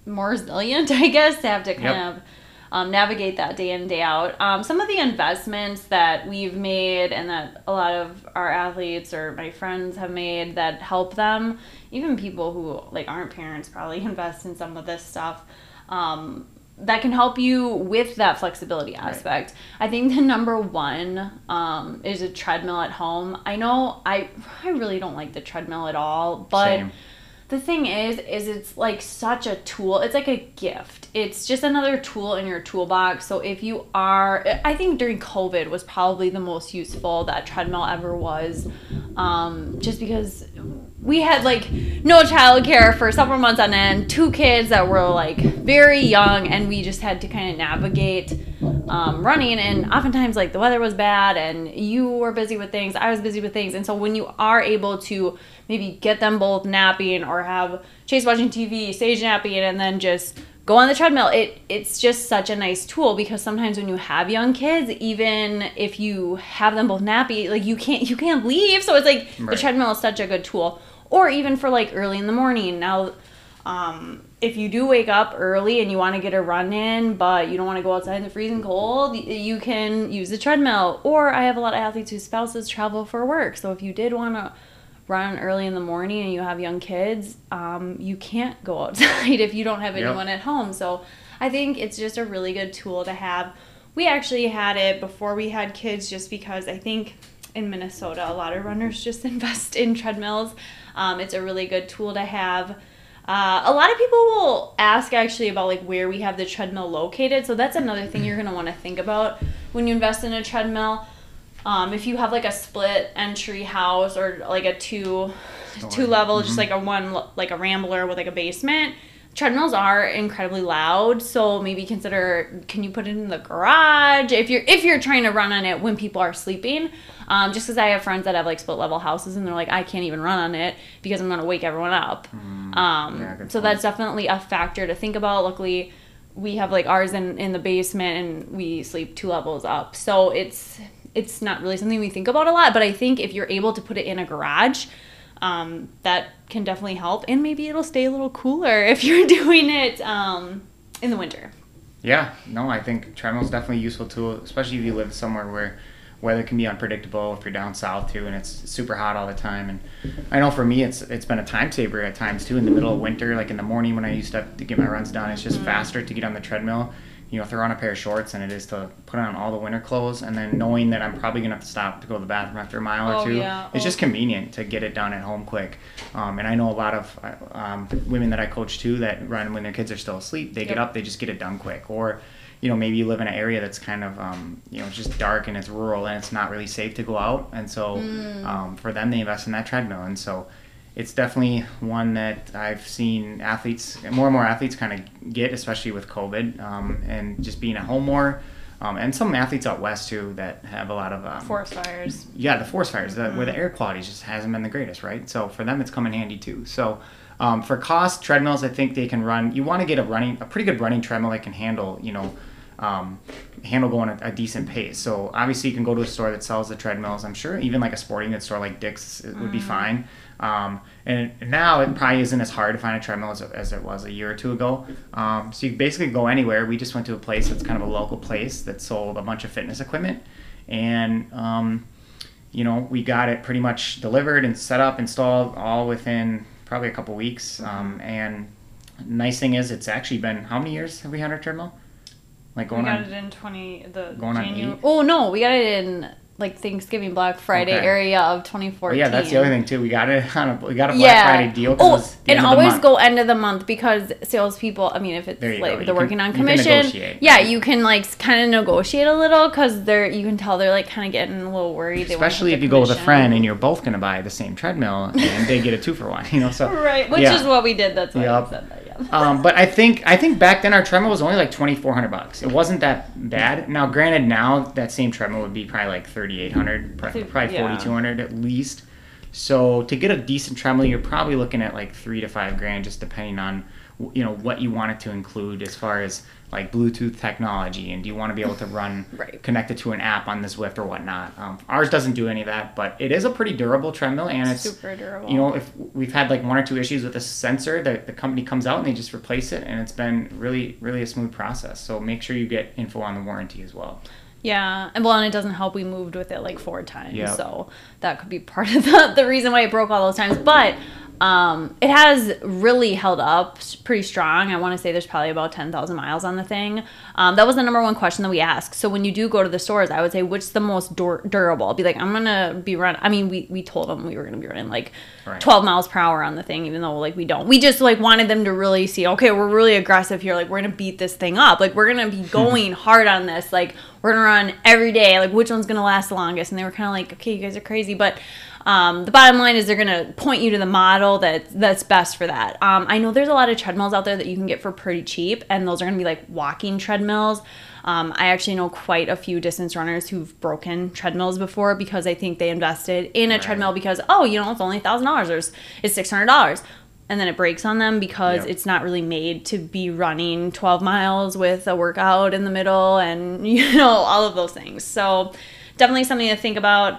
A: more resilient, I guess, to have to kind yep. of um, navigate that day in day out. Um, some of the investments that we've made and that a lot of our athletes or my friends have made that help them, even people who like aren't parents probably invest in some of this stuff. Um, that can help you with that flexibility aspect. Right. I think the number one um, is a treadmill at home. I know I I really don't like the treadmill at all, but. Same the thing is is it's like such a tool. It's like a gift. It's just another tool in your toolbox. So if you are i think during covid was probably the most useful that treadmill ever was um, just because we had like no childcare for several months on end two kids that were like very young and we just had to kind of navigate um, running and oftentimes like the weather was bad and you were busy with things i was busy with things and so when you are able to maybe get them both napping or have Chase watching TV, Sage napping, and then just go on the treadmill. It it's just such a nice tool because sometimes when you have young kids, even if you have them both nappy, like you can't you can't leave. So it's like the treadmill is such a good tool. Or even for like early in the morning. Now um, if you do wake up early and you want to get a run in, but you don't want to go outside in the freezing cold, you can use the treadmill. Or I have a lot of athletes whose spouses travel for work. So if you did want to run early in the morning and you have young kids, um, you can't go outside if you don't have
B: Yep.
A: anyone at home. So I think it's just a really good tool to have. We actually had it before we had kids just because I think in Minnesota, a lot of runners just invest in treadmills. Um, it's a really good tool to have. Uh, a lot of people will ask actually about like where we have the treadmill located. So that's another thing you're gonna want to think about when you invest in a treadmill. Um, if you have like a split entry house or like a two two level, just like a one like a rambler with like a basement, treadmills are incredibly loud. So maybe consider can you put it in the garage if you're if you're trying to run on it when people are sleeping. Um, just because I have friends that have like split level houses and they're like I can't even run on it because I'm gonna wake everyone up. Um,
B: Yeah,
A: so
B: point.
A: that's definitely a factor to think about. Luckily, we have like ours in, in the basement and we sleep two levels up. So it's it's not really something we think about a lot. But I think if you're able to put it in a garage, um, that can definitely help. And maybe it'll stay a little cooler if you're doing it um, in the winter.
B: Yeah, no, I think treadmill's definitely a useful tool, especially if you live somewhere where weather can be unpredictable. If you're down south too, and it's super hot all the time. And I know for me, it's it's been a time saver at times too. In the middle of winter, like in the morning when I used to to get my runs done, it's just faster to get on the treadmill. You know, throw on a pair of shorts than it is to put on all the winter clothes, and then knowing that I'm probably gonna have to stop to go to the bathroom after a mile
A: Oh,
B: or two.
A: yeah.
B: It's
A: Oh.
B: just convenient to get it done at home quick. Um, and I know a lot of uh, um, women that I coach too that run when their kids are still asleep. They get up, they just get it done quick. Or, you know, maybe you live in an area that's kind of, um, you know, it's just dark and it's rural and it's not really safe to go out. And so um, for them, they invest in that treadmill. And so it's definitely one that I've seen athletes, more and more athletes kind of get, especially with COVID um, and just being at home more. Um, and some athletes out west too that have a lot of um,
A: Forest fires.
B: yeah, the forest fires, the, where the air quality just hasn't been the greatest, right? So for them, it's come in handy too. So um, for cost, treadmills, I think they can run. You want to get a running, a pretty good running treadmill that can handle, you know, um, handle going at a decent pace. So obviously, you can go to a store that sells the treadmills. I'm sure even like a sporting goods store like Dick's it would be fine. Um, and now it probably isn't as hard to find a treadmill as, as it was a year or two ago. Um, so you basically go anywhere. We just went to a place that's kind of a local place that sold a bunch of fitness equipment, and um, you know, we got it pretty much delivered and set up, installed all within probably a couple weeks. Um, and nice thing is, it's actually been how many years have we had our treadmill? Like going on.
C: We got
B: on.
C: it in twenty the
B: Going on eight?
A: Oh no, we got it in like Thanksgiving Black Friday
B: Okay.
A: area of
B: Oh,
A: 2014.
B: yeah, that's the other thing too. We got it on a we got a Black
A: yeah.
B: Friday deal.
A: Oh, and
B: end of the
A: always go end of the month because salespeople. I mean, if it's like
B: go.
A: They're
B: can-
A: working on
B: you can
A: commission,
B: negotiate.
A: yeah, you can like kind of negotiate a little because they're you can tell they're like kind of getting a little worried.
B: Especially if you go with a friend and you're both gonna buy the same treadmill and they get a two for one. You know, so
C: Right, which
B: Yeah.
C: is what we did. That's why
B: Yup.
C: I said that. Yeah.
B: Um, but I think I think back then our treadmill was only like twenty four hundred bucks. It wasn't that bad. Now, granted, now that same treadmill would be probably like thirty eight hundred, probably
C: Yeah.
B: forty two hundred at least. So to get a decent treadmill, you're probably looking at like three to five grand, just depending on you know what you want it to include as far as like Bluetooth technology, and do you want to be able to run
A: Right.
B: connected to an app on the Zwift or whatnot. Um, ours doesn't do any of that, but it is a pretty durable treadmill, and it's
A: Super durable.
B: you know, if we've had like one or two issues with the sensor, the, the company comes out and they just replace it, and it's been really, really a smooth process. So make sure you get info on the warranty as well.
A: Yeah, and well, and it doesn't help. We moved with it like four times,
B: Yeah.
A: so that could be part of the, the reason why it broke all those times. But um, it has really held up pretty strong. I want to say there's probably about ten thousand miles on the thing. Um, that was the number one question that we asked. So when you do go to the stores, I would say which's the most dur- durable. I'll be like, I'm gonna be run. I mean, we we told them we were gonna be running like
B: Right.
A: 12 miles per hour on the thing, even though like we don't. We just like wanted them to really see, okay, we're really aggressive here. Like we're gonna beat this thing up. Like we're gonna be going hard on this. Like we're gonna run every day. Like which one's gonna last the longest? And they were kind of like, okay, you guys are crazy, but. Um, the bottom line is they're gonna point you to the model that that's best for that. Um, I know there's a lot of treadmills out there that you can get for pretty cheap, and those are gonna be like walking treadmills. Um, I actually know quite a few distance runners who've broken treadmills before because I think they invested in a
B: Right.
A: treadmill because oh, you know, it's only thousand dollars or it's- it's six hundred dollars. and then it breaks on them because
B: Yep.
A: it's not really made to be running 12 miles with a workout in the middle and you know all of those things so definitely something to think about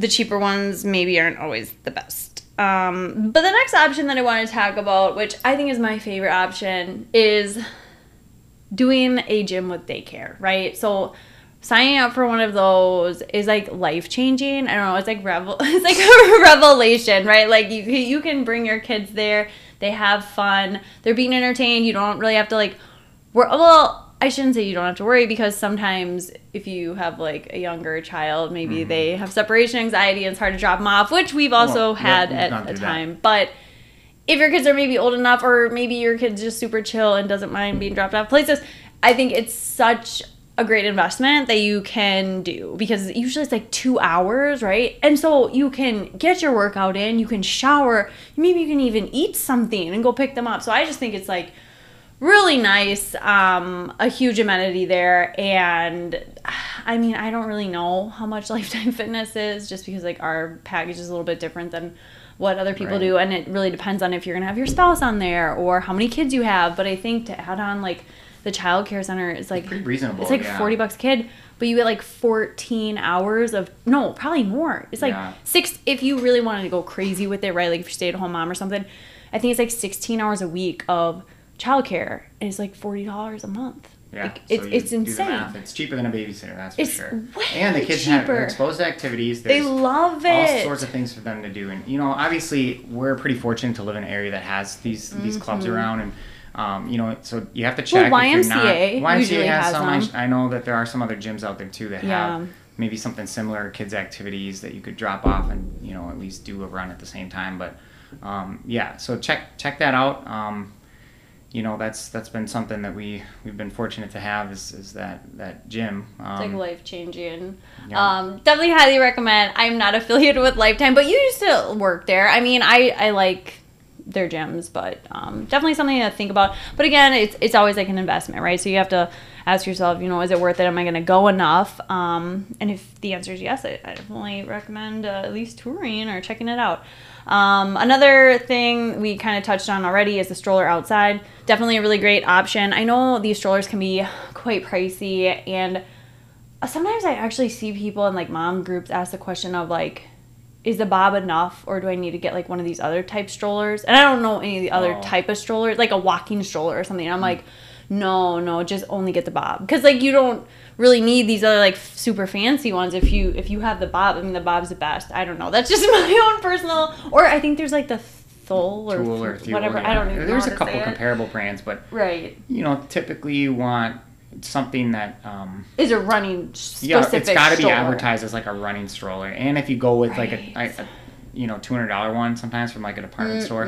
A: the cheaper ones maybe aren't always the best um, but the next option that i want to talk about which i think is my favorite option is doing a gym with daycare right so signing up for one of those is like life changing. I don't know. It's like revel. It's like a revelation, right? Like you you can bring your kids there. They have fun. They're being entertained. You don't really have to like. Wor- well, I shouldn't say you don't have to worry because sometimes if you have like a younger child, maybe mm-hmm. they have separation anxiety and it's hard to drop them off, which we've also
B: Well,
A: had at a
B: through that.
A: time. But if your kids are maybe old enough or maybe your kid's just super chill and doesn't mind being dropped off places i think it's such a great investment that you can do because usually it's like two hours right and so you can get your workout in you can shower maybe you can even eat something and go pick them up so i just think it's like really nice um, a huge amenity there and i mean i don't really know how much lifetime fitness is just because like our package is a little bit different than what other people
B: Right.
A: do and it really depends on if you're gonna have your spouse on there or how many kids you have but i think to add on like the child care center is like
B: Pretty reasonable.
A: it's like
B: yeah.
A: 40 bucks a kid but you get like 14 hours of no probably more it's like
B: Yeah.
A: six if you really wanted to go crazy with it right like if you're stay-at-home mom or something i think it's like 16 hours a week of childcare it's like $40 a month
B: Yeah,
A: Like, it's,
B: you
A: it's insane
B: math. It's cheaper than a babysitter, that's for
A: It's
B: sure.
A: way
B: and the kids have
A: cheaper.
B: they're exposed to activities.
A: they love it.
B: all sorts of things for them to do, and you know, obviously, we're pretty fortunate to live in an area that has these these clubs around, and um, you know, so you have to
A: Mm-hmm. Well,
B: check. if you're not,
A: YMCA
B: YMCA has, some. I,
A: them.
B: I know that there are some other gyms out there too that
A: Yeah.
B: have maybe something similar, kids activities that you could drop off and you know at least do a run at the same time. But um, yeah, so check check that out. Um, you know that's that's been something that we we've been fortunate to have is, is that that gym. Um,
A: It's like life changing.
B: yeah.
A: Um, definitely highly recommend. I'm not affiliated with Lifetime, but you used to work there. I mean, I, I like their gyms, but um, definitely something to think about. But again, it's it's always like an investment, right? So you have to ask yourself, you know, is it worth it? Am I going to go enough? Um, and if the answer is yes, I, I definitely recommend uh, at least touring or checking it out. Um, another thing we kind of touched on already is the stroller outside. Definitely a really great option. I know these strollers can be quite pricey, and sometimes I actually see people in like mom groups ask the question of like, is the bob enough, or do I need to get like one of these other type strollers? And I don't know any of the other
B: Oh.
A: type of strollers, like a walking stroller or something. I'm like, no, no, just only get the bob because like you don't really need these other like f- super fancy ones if you if you have the bob. I mean, the bob's the best. I don't know. That's just my own personal. Or I think there's like the Thule or,
B: Tool or
A: Th-
B: Fuel,
A: whatever. I don't even know.
B: There's a couple
A: say it.
B: comparable brands, but
A: Right.
B: you know, typically you want something that um,
A: Is a running specific
B: yeah, it's got to be advertised as like a running stroller. And if you go with like a, a you know two hundred dollar one, sometimes from like a department store,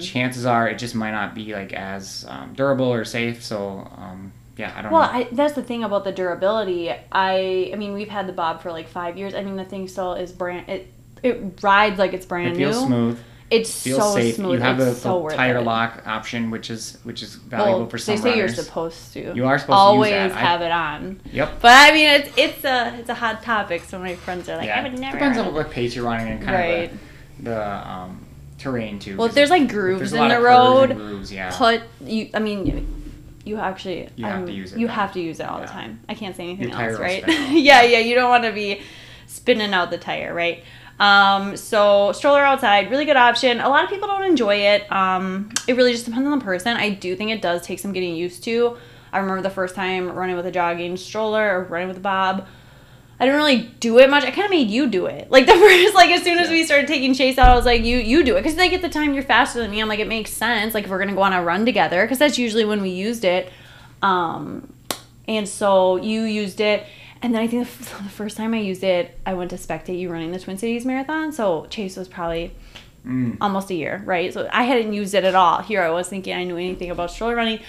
B: chances are it just might not be like as um, durable or safe. So um, yeah, I don't
A: Well,
B: know.
A: I, that's the thing about the durability. I, I mean, we've had the Bob for like five years. I mean, the thing still is brand. It it rides like it's brand
B: it feels
A: new.
B: smooth,
A: It's
B: feels
A: so
B: safe.
A: smooth.
B: You have
A: it's
B: the,
A: so
B: the tire
A: it.
B: lock option, which is which is valuable
A: Well,
B: for some
A: they say
B: runners.
A: you're supposed to.
B: You are supposed to
A: always
B: that. I-
A: have it on.
B: Yep.
A: But I mean, it's it's a it's a hot topic. So my friends are like,
B: yeah.
A: I would never.
B: Depends on what pace you're running and kind
A: Right.
B: of the, the um, terrain too.
A: Well, if there's like grooves
B: there's
A: in the
B: of curves and
A: road,
B: grooves, yeah.
A: put you. I mean, you, actually.
B: You have
A: um,
B: to use it
A: You
B: then.
A: have to use it all the time. I can't say anything else, right? yeah, yeah. You don't want to be spinning out the tire, right? Um, so stroller outside, really good option. A lot of people don't enjoy it. Um, it really just depends on the person. I do think it does take some getting used to. I remember the first time running with a jogging stroller or running with a bob. I didn't really do it much. I kind of made you do it. Like the first, like as soon as we started taking Chase out, I was like, "You, you do it," because like at the time you're faster than me. I'm like, it makes sense. Like if we're gonna go on a run together, because that's usually when we used it. Um, and so you used it, and then I think the, first time I used it, I went to spectate you running the Twin Cities Marathon. So Chase was probably
B: Mm.
A: almost a year, right? So I hadn't used it at all. Here I was thinking I knew anything about stroller running.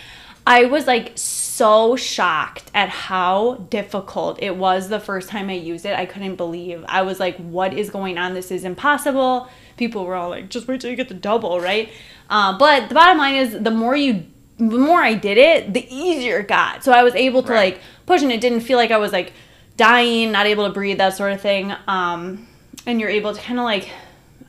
A: I was like so shocked at how difficult it was the first time I used it. I couldn't believe. I was like, what is going on? This is impossible. People were all like, just wait till you get the double, right? Uh, but the bottom line is the more you the more I did it, the easier it got. So I was able to
B: Right.
A: like push and it didn't feel like I was like dying, not able to breathe, that sort of thing. Um, and you're able to kind of like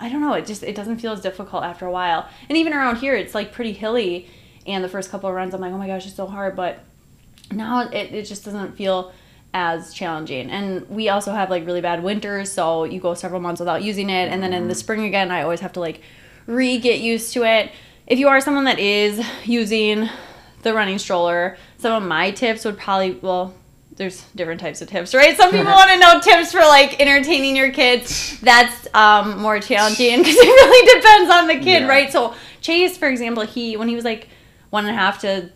A: I don't know. It just it doesn't feel as difficult after a while. And even around here, it's like pretty hilly. And the first couple of runs, I'm like, oh my gosh, it's so hard. But now it, it just doesn't feel as challenging. And we also have like really bad winters, so you go several months without using it. And then in the spring again, I always have to like re get used to it. If you are someone that is using the running stroller, some of my tips would probably, well, there's different types of tips, right? Some people want to know tips for like entertaining your kids. That's um, more challenging because it really depends on the kid,
B: Yeah.
A: right? So Chase, for example, he when he was like one and a half to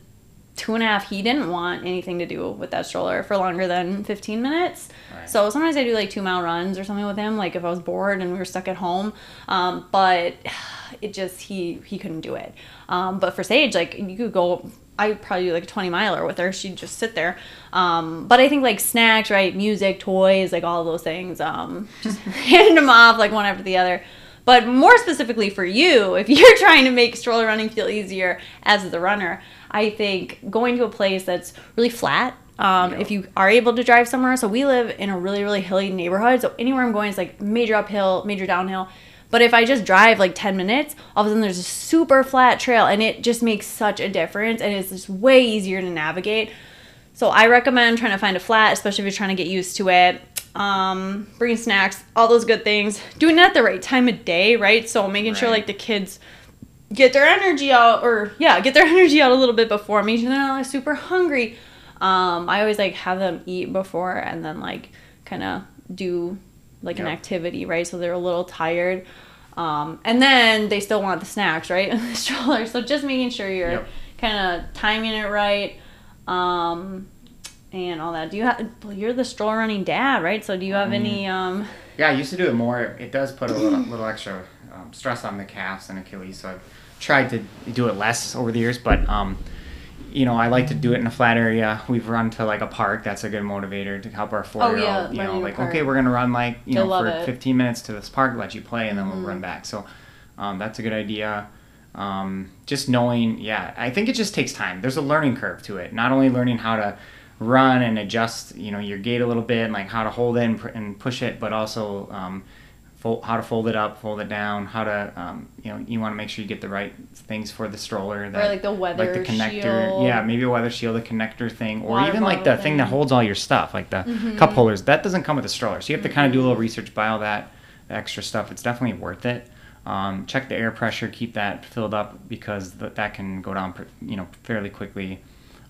A: two and a half, he didn't want anything to do with that stroller for longer than 15 minutes.
B: Right.
A: So sometimes I do like two mile runs or something with him, like if I was bored and we were stuck at home. Um, but it just he he couldn't do it. Um, but for Sage, like you could go. I would probably do like a 20 miler with her. She'd just sit there. Um, but I think like snacks, right? Music, toys, like all those things. Um, just hand them off like one after the other. But more specifically for you, if you're trying to make stroller running feel easier as the runner, I think going to a place that's really flat. Um,
B: Yep.
A: If you are able to drive somewhere, so we live in a really really hilly neighborhood, so anywhere I'm going is like major uphill, major downhill. But if I just drive like 10 minutes, all of a sudden there's a super flat trail and it just makes such a difference and it's just way easier to navigate. So I recommend trying to find a flat, especially if you're trying to get used to it. Um, bringing snacks, all those good things. Doing it at the right time of day, right? So making sure like the kids get their energy out, or yeah, get their energy out a little bit before. Making sure they're not like, super hungry. Um, I always like have them eat before and then like kind of do like an activity, right? So they're a little tired. Um, and then they still want the snacks, right? In the stroller. So just making sure you're
B: Yep.
A: kind of timing it right. Um, and all that. Do you have? Well, you're the stroller running dad, right? So do you have any? Um,
B: Yeah, I used to do it more. It does put a little, little extra um, stress on the calves and Achilles, so I've tried to do it less over the years. But um, you know, I like to do it in a flat area. We've run to like a park. That's a good motivator to help our four-year-old.
A: Oh, yeah,
B: you
A: running
B: know,
A: in a
B: like okay, we're gonna run like you
A: They
B: know for
A: it. Mm-hmm.
B: 15 minutes to this park, let you play, and then we'll run back. So um, that's a good idea. Um, just knowing, yeah, I think it just takes time. There's a learning curve to it. Not only learning how to run and adjust, you know, your gait a little bit, and like how to hold it and, pr- and push it, but also um, fold, how to fold it up, fold it down, how to, um, you know, you want to make sure you get the right things for the stroller. That,
A: like the weather
B: like the connector,
A: shield.
B: yeah, maybe a weather shield, a connector thing, or
A: Water
B: even like the thing that holds all your stuff, like the
A: Mm-hmm.
B: cup holders. That doesn't come with the stroller, so you have to kind of do a little research, buy all that extra stuff. It's definitely worth it. Um, check the air pressure, keep that filled up because th- that can go down, pr- you know, fairly quickly,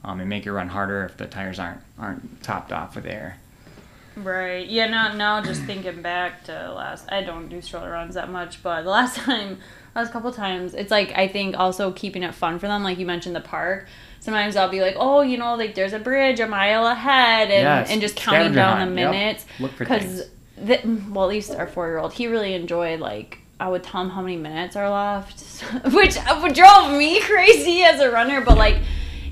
B: um, and make your run harder if the tires aren't aren't topped off with air.
A: Right. Yeah. Now, now just thinking back to last, I don't do stroller runs that much, but the last time, last couple times, it's like I think also keeping it fun for them. Like you mentioned the park. Sometimes I'll be like, oh, you know, like there's a bridge a mile ahead, and,
B: Yes,
A: and just counting down
B: hunt,
A: the
B: yep.
A: minutes.
B: Look for
A: Because,
B: things.
A: well, at least our four year old, he really enjoyed like. I would tell him how many minutes are left, which uh, would drove me crazy as a runner. But like,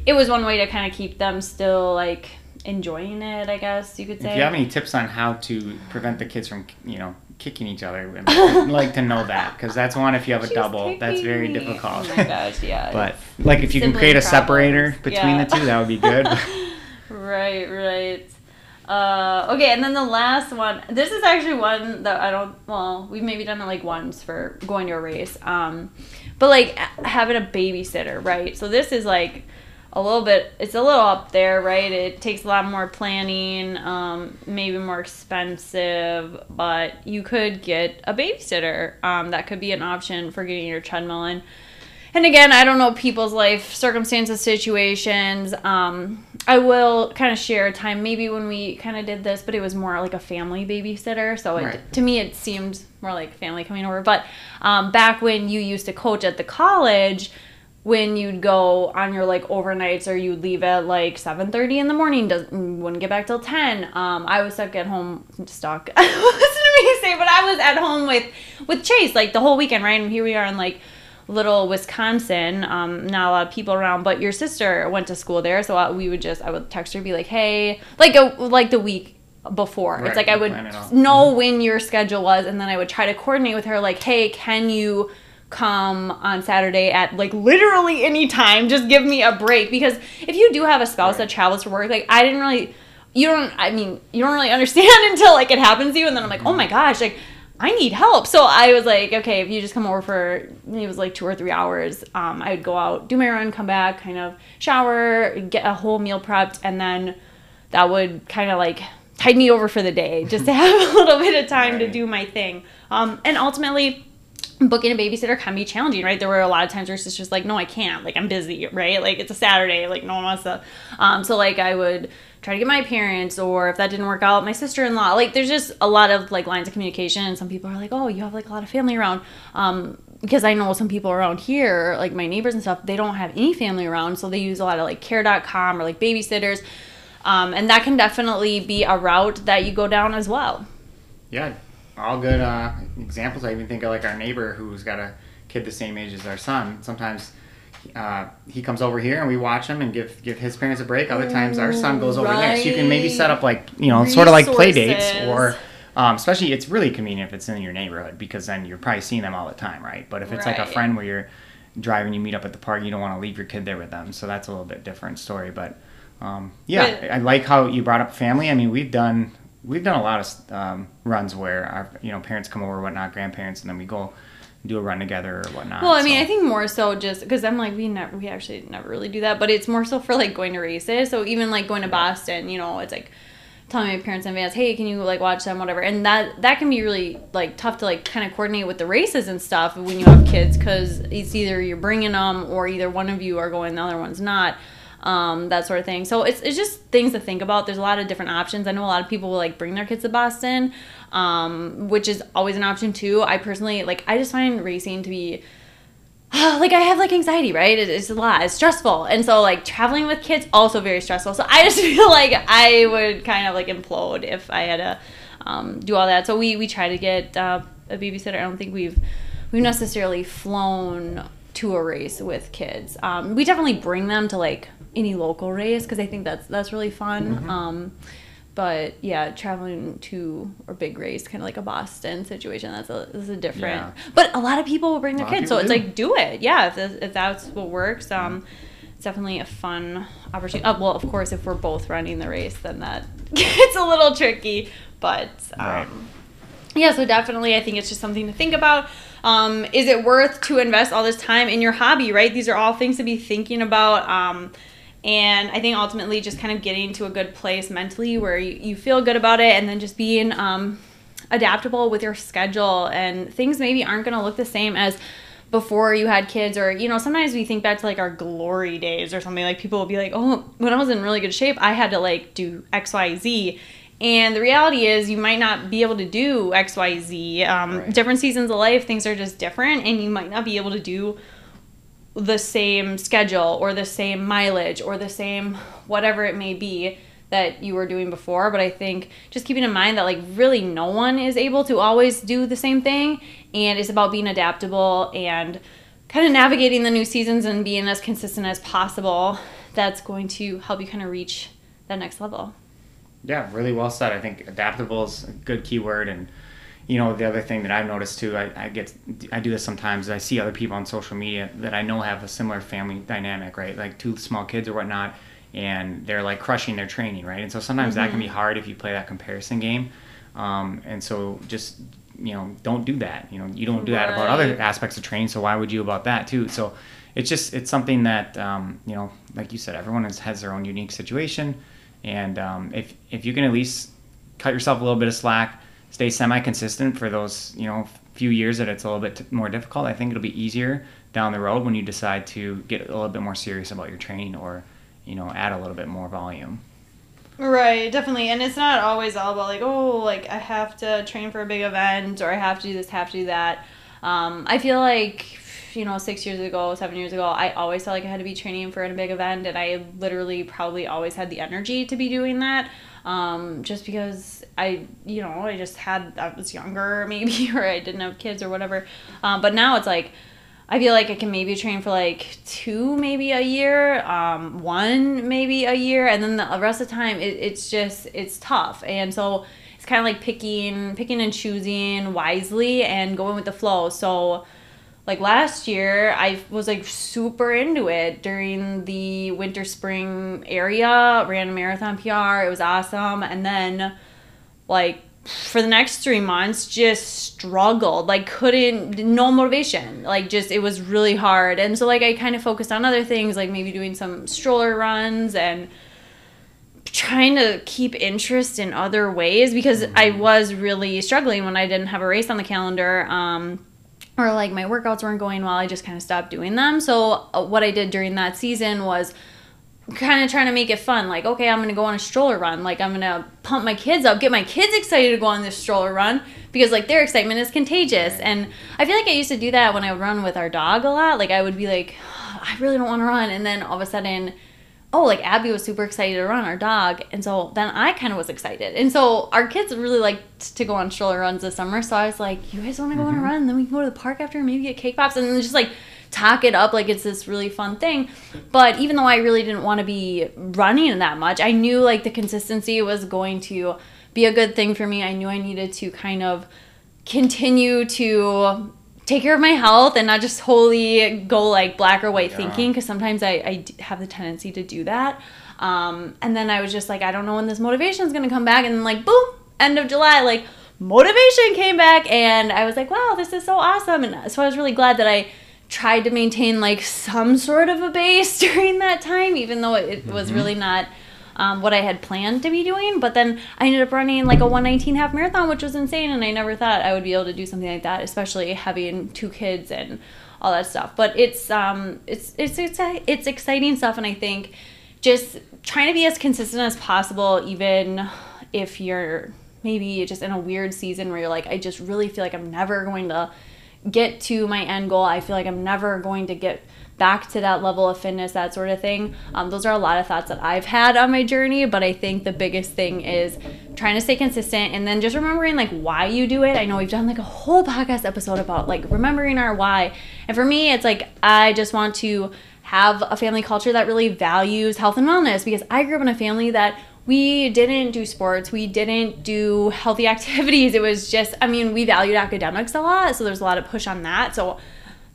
A: it was one way to kind of keep them still like enjoying it. I guess you could say.
B: If you have any tips on how to prevent the kids from, you know, kicking each other, I'd like to know that because that's one. If you have a
A: She's
B: double, that's very difficult.
A: Oh my gosh, yeah.
B: but like if you can create a
A: problems.
B: separator between
A: Yeah.
B: the two, that would be good.
A: right, right. Uh, okay, and then the last one. This is actually one that I don't. Well, we've maybe done it like once for going to a race. Um, but like having a babysitter, right? So this is like a little bit. It's a little up there, right? It takes a lot more planning. Um, maybe more expensive, but you could get a babysitter. Um, that could be an option for getting your treadmill in. And again, I don't know people's life circumstances, situations. Um, I will kind of share a time maybe when we kind of did this, but it was more like a family babysitter. So it,
B: Right.
A: to me, it seemed more like family coming over. But um, back when you used to coach at the college, when you'd go on your like overnights or you'd leave at like 7.30 in the morning doesn't wouldn't get back till 10 um, i was stuck at home stuck. Listen to me say but i was at home with with chase like the whole weekend right? And here we are in like little wisconsin um, not a lot of people around but your sister went to school there so I, we would just i would text her be like hey like a like the week before. It's like i would
B: plan it out.
A: know when your schedule was and then i would try to coordinate with her like hey can you come on Saturday at like literally any time. Just give me a break because if you do have a spouse that travels for work, like I didn't really, you don't. I mean, you don't really understand until like it happens to you, and then I'm like, oh my gosh, like I need help. So I was like, okay, if you just come over for it was like two or three hours, um, I would go out, do my run, come back, kind of shower, get a whole meal prepped, and then that would kind of like tide me over for the day, just to have a little bit of time to do my thing. Um, and ultimately, booking a babysitter can be challenging, right? There were a lot of times where just like, no, I can't. Like I'm busy, right? Like it's a Saturday, like no one wants to. Um, so like I would try to get my parents, or if that didn't work out, my sister-in-law. Like there's just a lot of like lines of communication, and some people are like, oh, you have like a lot of family around. Um, because I know some people around here, like my neighbors and stuff, they don't have any family around, so they use a lot of like care.com or like babysitters. Um, and that can definitely be a route that you go down as well.
B: Yeah, all good uh, examples. I even think of like our neighbor who's got a kid the same age as our son. Sometimes uh, he comes over here and we watch him and give give his parents a break. Other times our son goes over there, so you can maybe set up like you know sort of like play dates or. Um, especially, it's really convenient if it's in your neighborhood because then you're probably seeing them all the time, right? But if it's like a friend where you're driving, you meet up at the park, you don't want to leave your kid there with them, so that's a little bit different story. But um, yeah,
A: But-
B: I like how you brought up family. I mean, we've done we've done a lot of um, runs where our you know parents come over, whatnot, grandparents, and then we go do a run together or whatnot.
A: Well, I mean,
B: so-
A: I think more so just because I'm like we never we actually never really do that, but it's more so for like going to races. So even like going to Boston, you know, it's like telling my parents in advance, hey, can you like watch them, whatever, and that that can be really like tough to like kind of coordinate with the races and stuff when you have kids because it's either you're bringing them or either one of you are going, the other one's not. Um, that sort of thing. So it's, it's just things to think about. There's a lot of different options. I know a lot of people will like bring their kids to Boston, um, which is always an option too. I personally like I just find racing to be like I have like anxiety, right? It, it's a lot. It's stressful, and so like traveling with kids also very stressful. So I just feel like I would kind of like implode if I had to um, do all that. So we we try to get uh, a babysitter. I don't think we've we've necessarily flown to a race with kids. Um, we definitely bring them to like any local race because I think that's that's really fun. Um, but yeah, traveling to a big race, kind of like a Boston situation, that's a that's a different.
B: Yeah.
A: But a lot of people will bring their kids, so it's
B: do.
A: like do it. Yeah, if, that's- if that's what works, um, it's definitely a fun opportunity. Uh, well, of course, if we're both running the race, then that gets a little tricky. But um,
B: Right.
A: yeah, so definitely, I think it's just something to think about. Um, is it worth to invest all this time in your hobby? Right, these are all things to be thinking about. Um, and I think ultimately, just kind of getting to a good place mentally where you, you feel good about it, and then just being um, adaptable with your schedule. And things maybe aren't going to look the same as before you had kids or you know sometimes we think back to like our glory days or something like people will be like oh when i was in really good shape i had to like do xyz and the reality is you might not be able to do xyz um,
B: Right.
A: different seasons of life things are just different and you might not be able to do the same schedule or the same mileage or the same whatever it may be that you were doing before. But i think just keeping in mind that like really no one is able to always do the same thing and it's about being adaptable and kind of navigating the new seasons and being as consistent as possible that's going to help you kind of reach that next level
B: Yeah, really well said. I think adaptable is a good keyword. And, you know, the other thing that I've noticed too, I, I get, I do this sometimes. I see other people on social media that I know have a similar family dynamic, right? Like two small kids or whatnot, and they're like crushing their training, right? And so sometimes that can be hard if you play that comparison game. Um, and so just, you know, don't do that. You know, you don't do that about other aspects of training. So why would you about that too? So it's just, it's something that, um, you know, like you said, everyone has, has their own unique situation. And um, if if you can at least cut yourself a little bit of slack, stay semi-consistent for those you know few years that it's a little bit t- more difficult, I think it'll be easier down the road when you decide to get a little bit more serious about your training or you know add a little bit more volume.
C: Right, definitely. And it's not always all about like, oh, like I have to train for a big event or I have to do this, have to do that.
A: Um, I feel like, you know, six years ago, seven years ago, I always felt like I had to be training for a big event, and I literally probably always had the energy to be doing that. Um, just because I, you know, I just had, I was younger maybe, or I didn't have kids or whatever. Um, but now it's like, I feel like I can maybe train for like two, maybe a year, um, one, maybe a year, and then the rest of the time, it, it's just, it's tough. And so, it's kind of like picking picking and choosing wisely and going with the flow so like last year i was like super into it during the winter spring area ran a marathon pr it was awesome. And then like for the next three months just struggled. Like couldn't no motivation. Like just it was really hard. And so like i kind of focused on other things like maybe doing some stroller runs and trying to keep interest in other ways because i was really struggling when i didn't have a race on the calendar. Um, or like my workouts weren't going well i just kind of stopped doing them so uh, what i did during that season was kind of trying to make it fun. Like, okay, I'm gonna go on a stroller run. Like, I'm gonna pump my kids up, get my kids excited to go on this stroller run because like their excitement is contagious. And I feel like I used to do that when I would run with our dog a lot. Like, I would be like, I really don't want to run, and then all of a sudden. Oh, like Abby was super excited to run our dog, and so then I kind of was excited, and so our kids really liked to go on stroller runs this summer. So I was like, "You guys want to go on a
B: Mm-hmm.
A: run? And then we can go to the park after, and maybe get cake pops, and then just like talk it up like it's this really fun thing. But even though I really didn't want to be running that much, I knew like the consistency was going to be a good thing for me. I knew I needed to kind of continue to take care of my health and not just wholly go like black or white
B: Yeah.
A: thinking because sometimes I, I have the tendency to do that. Um, and then I was just like, I don't know when this motivation is going to come back. And then, like, boom, end of July, like, motivation came back. And I was like, wow, this is so awesome. And so I was really glad that I tried to maintain like some sort of a base during that time, even though it was really not um, what I had planned to be doing. But then I ended up running like a 119 half marathon, which was insane. And I never thought I would be able to do something like that, especially having two kids and all that stuff. But it's um it's it's it's it's exciting stuff, and I think just trying to be as consistent as possible, even if you're maybe just in a weird season where you're like, I just really feel like I'm never going to get to my end goal. I feel like I'm never going to get back to that level of fitness, that sort of thing. Um, those are a lot of thoughts that I've had on my journey, but I think the biggest thing is trying to stay consistent and then just remembering like why you do it. I know we've done like a whole podcast episode about like remembering our why. And for me, it's like I just want to have a family culture that really values health and wellness because I grew up in a family that we didn't do sports we didn't do healthy activities it was just i mean we valued academics a lot so there's a lot of push on that so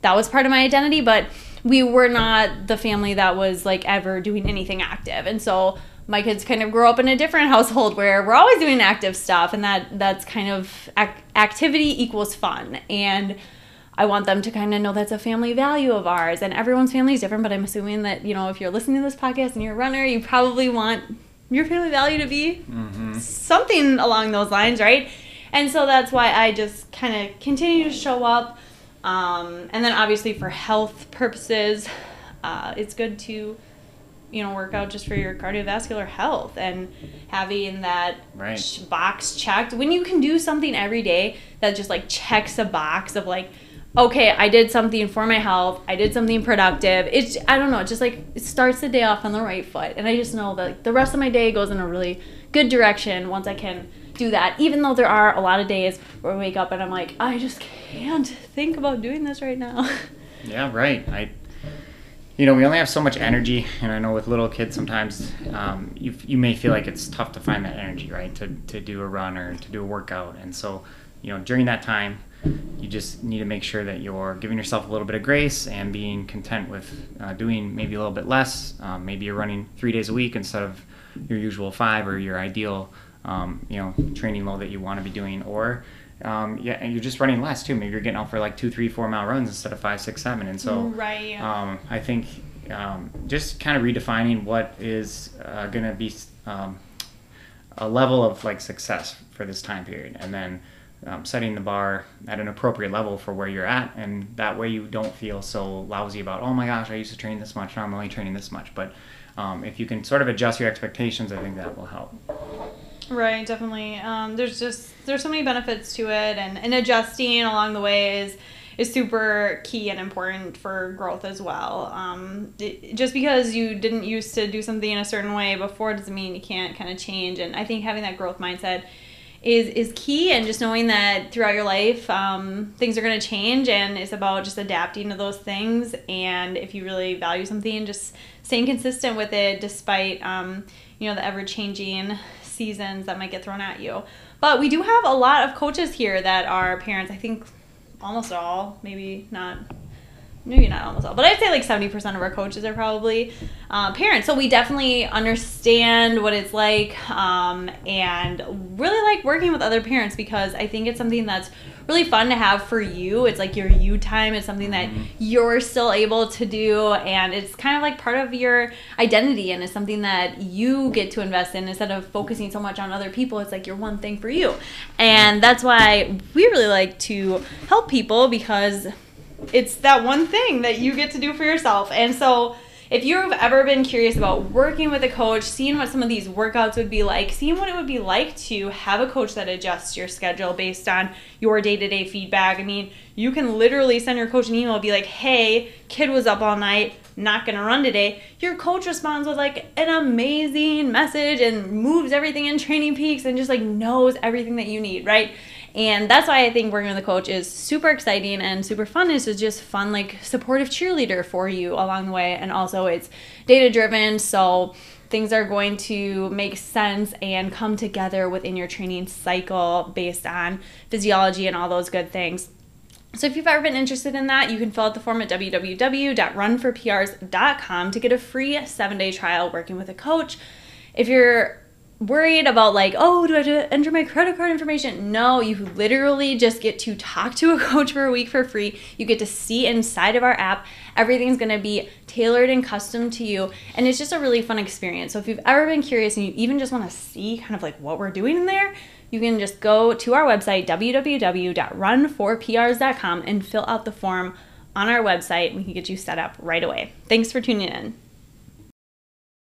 A: that was part of my identity but we were not the family that was like ever doing anything active and so my kids kind of grow up in a different household where we're always doing active stuff and that that's kind of ac- activity equals fun and I want them to kind of know that's a family value of ours. And everyone's family is different, but I'm assuming that, you know, if you're listening to this podcast and you're a runner, you probably want your family value to be mm-hmm. something along those lines, right? And so that's why I just kind of continue to show up. Um, and then obviously for health purposes, uh, it's good to, you know, work out just for your cardiovascular health and having that
B: Right.
A: box checked. When you can do something every day that just like checks a box of like, okay, I did something for my health. I did something productive. It's I don't know, it just like it starts the day off on the right foot, and I just know that the rest of my day goes in a really good direction once I can do that. Even though there are a lot of days where I wake up and I'm like, I just can't think about doing this right now.
B: Yeah, right. I, you know, we only have so much energy, and I know with little kids sometimes um, you you may feel like it's tough to find that energy, right, to to do a run or to do a workout, and so you know during that time, you just need to make sure that you're giving yourself a little bit of grace and being content with uh, doing maybe a little bit less. Um, maybe you're running three days a week instead of your usual five or your ideal, um, you know, training load that you want to be doing, or um, yeah, and you're just running less too. Maybe you're getting out for like two, three, four mile runs instead of five, six, seven. And so,
C: Right.
B: um, I think um, just kind of redefining what is uh, going to be um, a level of like success for this time period, and then um, setting the bar at an appropriate level for where you're at, and that way you don't feel so lousy about oh my gosh, I used to train this much, now I'm only training this much. But um, if you can sort of adjust your expectations, I think that will help.
C: Right, definitely. Um, there's just there's so many benefits to it, and, and adjusting along the way is is super key and important for growth as well. Um, it, just because you didn't used to do something in a certain way before doesn't mean you can't kind of change. And I think having that growth mindset is is key, and just knowing that throughout your life um, things are going to change, and it's about just adapting to those things. And if you really value something, just staying consistent with it despite um, you know the ever changing seasons that might get thrown at you. But we do have a lot of coaches here that are parents. I think almost all, maybe not
A: maybe not almost all, but I'd say like 70% of our coaches are probably uh, parents. So we definitely understand what it's like um, and really like working with other parents because I think it's something that's really fun to have for you. It's like your you time. It's something that
B: Mm-hmm.
A: you're still able to do and it's kind of like part of your identity and it's something that you get to invest in instead of focusing so much on other people. It's like your one thing for you. And that's why we really like to help people because it's that one thing that you get to do for yourself. And so if you've ever been curious about working with a coach, seeing what some of these workouts would be like, seeing what it would be like to have a coach that adjusts your schedule based on your day to day feedback. I mean, you can literally send your coach an email and be like, hey, kid was up all night, not gonna run today. Your coach responds with like an amazing message and moves everything in Training Peaks and just like knows everything that you need, right? And that's why I think working with a coach is super exciting and super fun. It's just fun, like supportive cheerleader for you along the way. And also it's data driven. So things are going to make sense and come together within your training cycle based on physiology and all those good things. So if you've ever been interested in that, you can fill out the form at www.runforprs.com to get a free seven day trial working with a coach. If you're worried about like, oh, do I have to enter my credit card information? No, you literally just get to talk to a coach for a week for free. You get to see inside of our app. Everything's going to be tailored and custom to you, and it's just a really fun experience. So if you've ever been curious and you even just want to see kind of like what we're doing in there, you can just go to our website www.run4prs.com and fill out the form on our website. We can get you set up right away. Thanks for tuning in.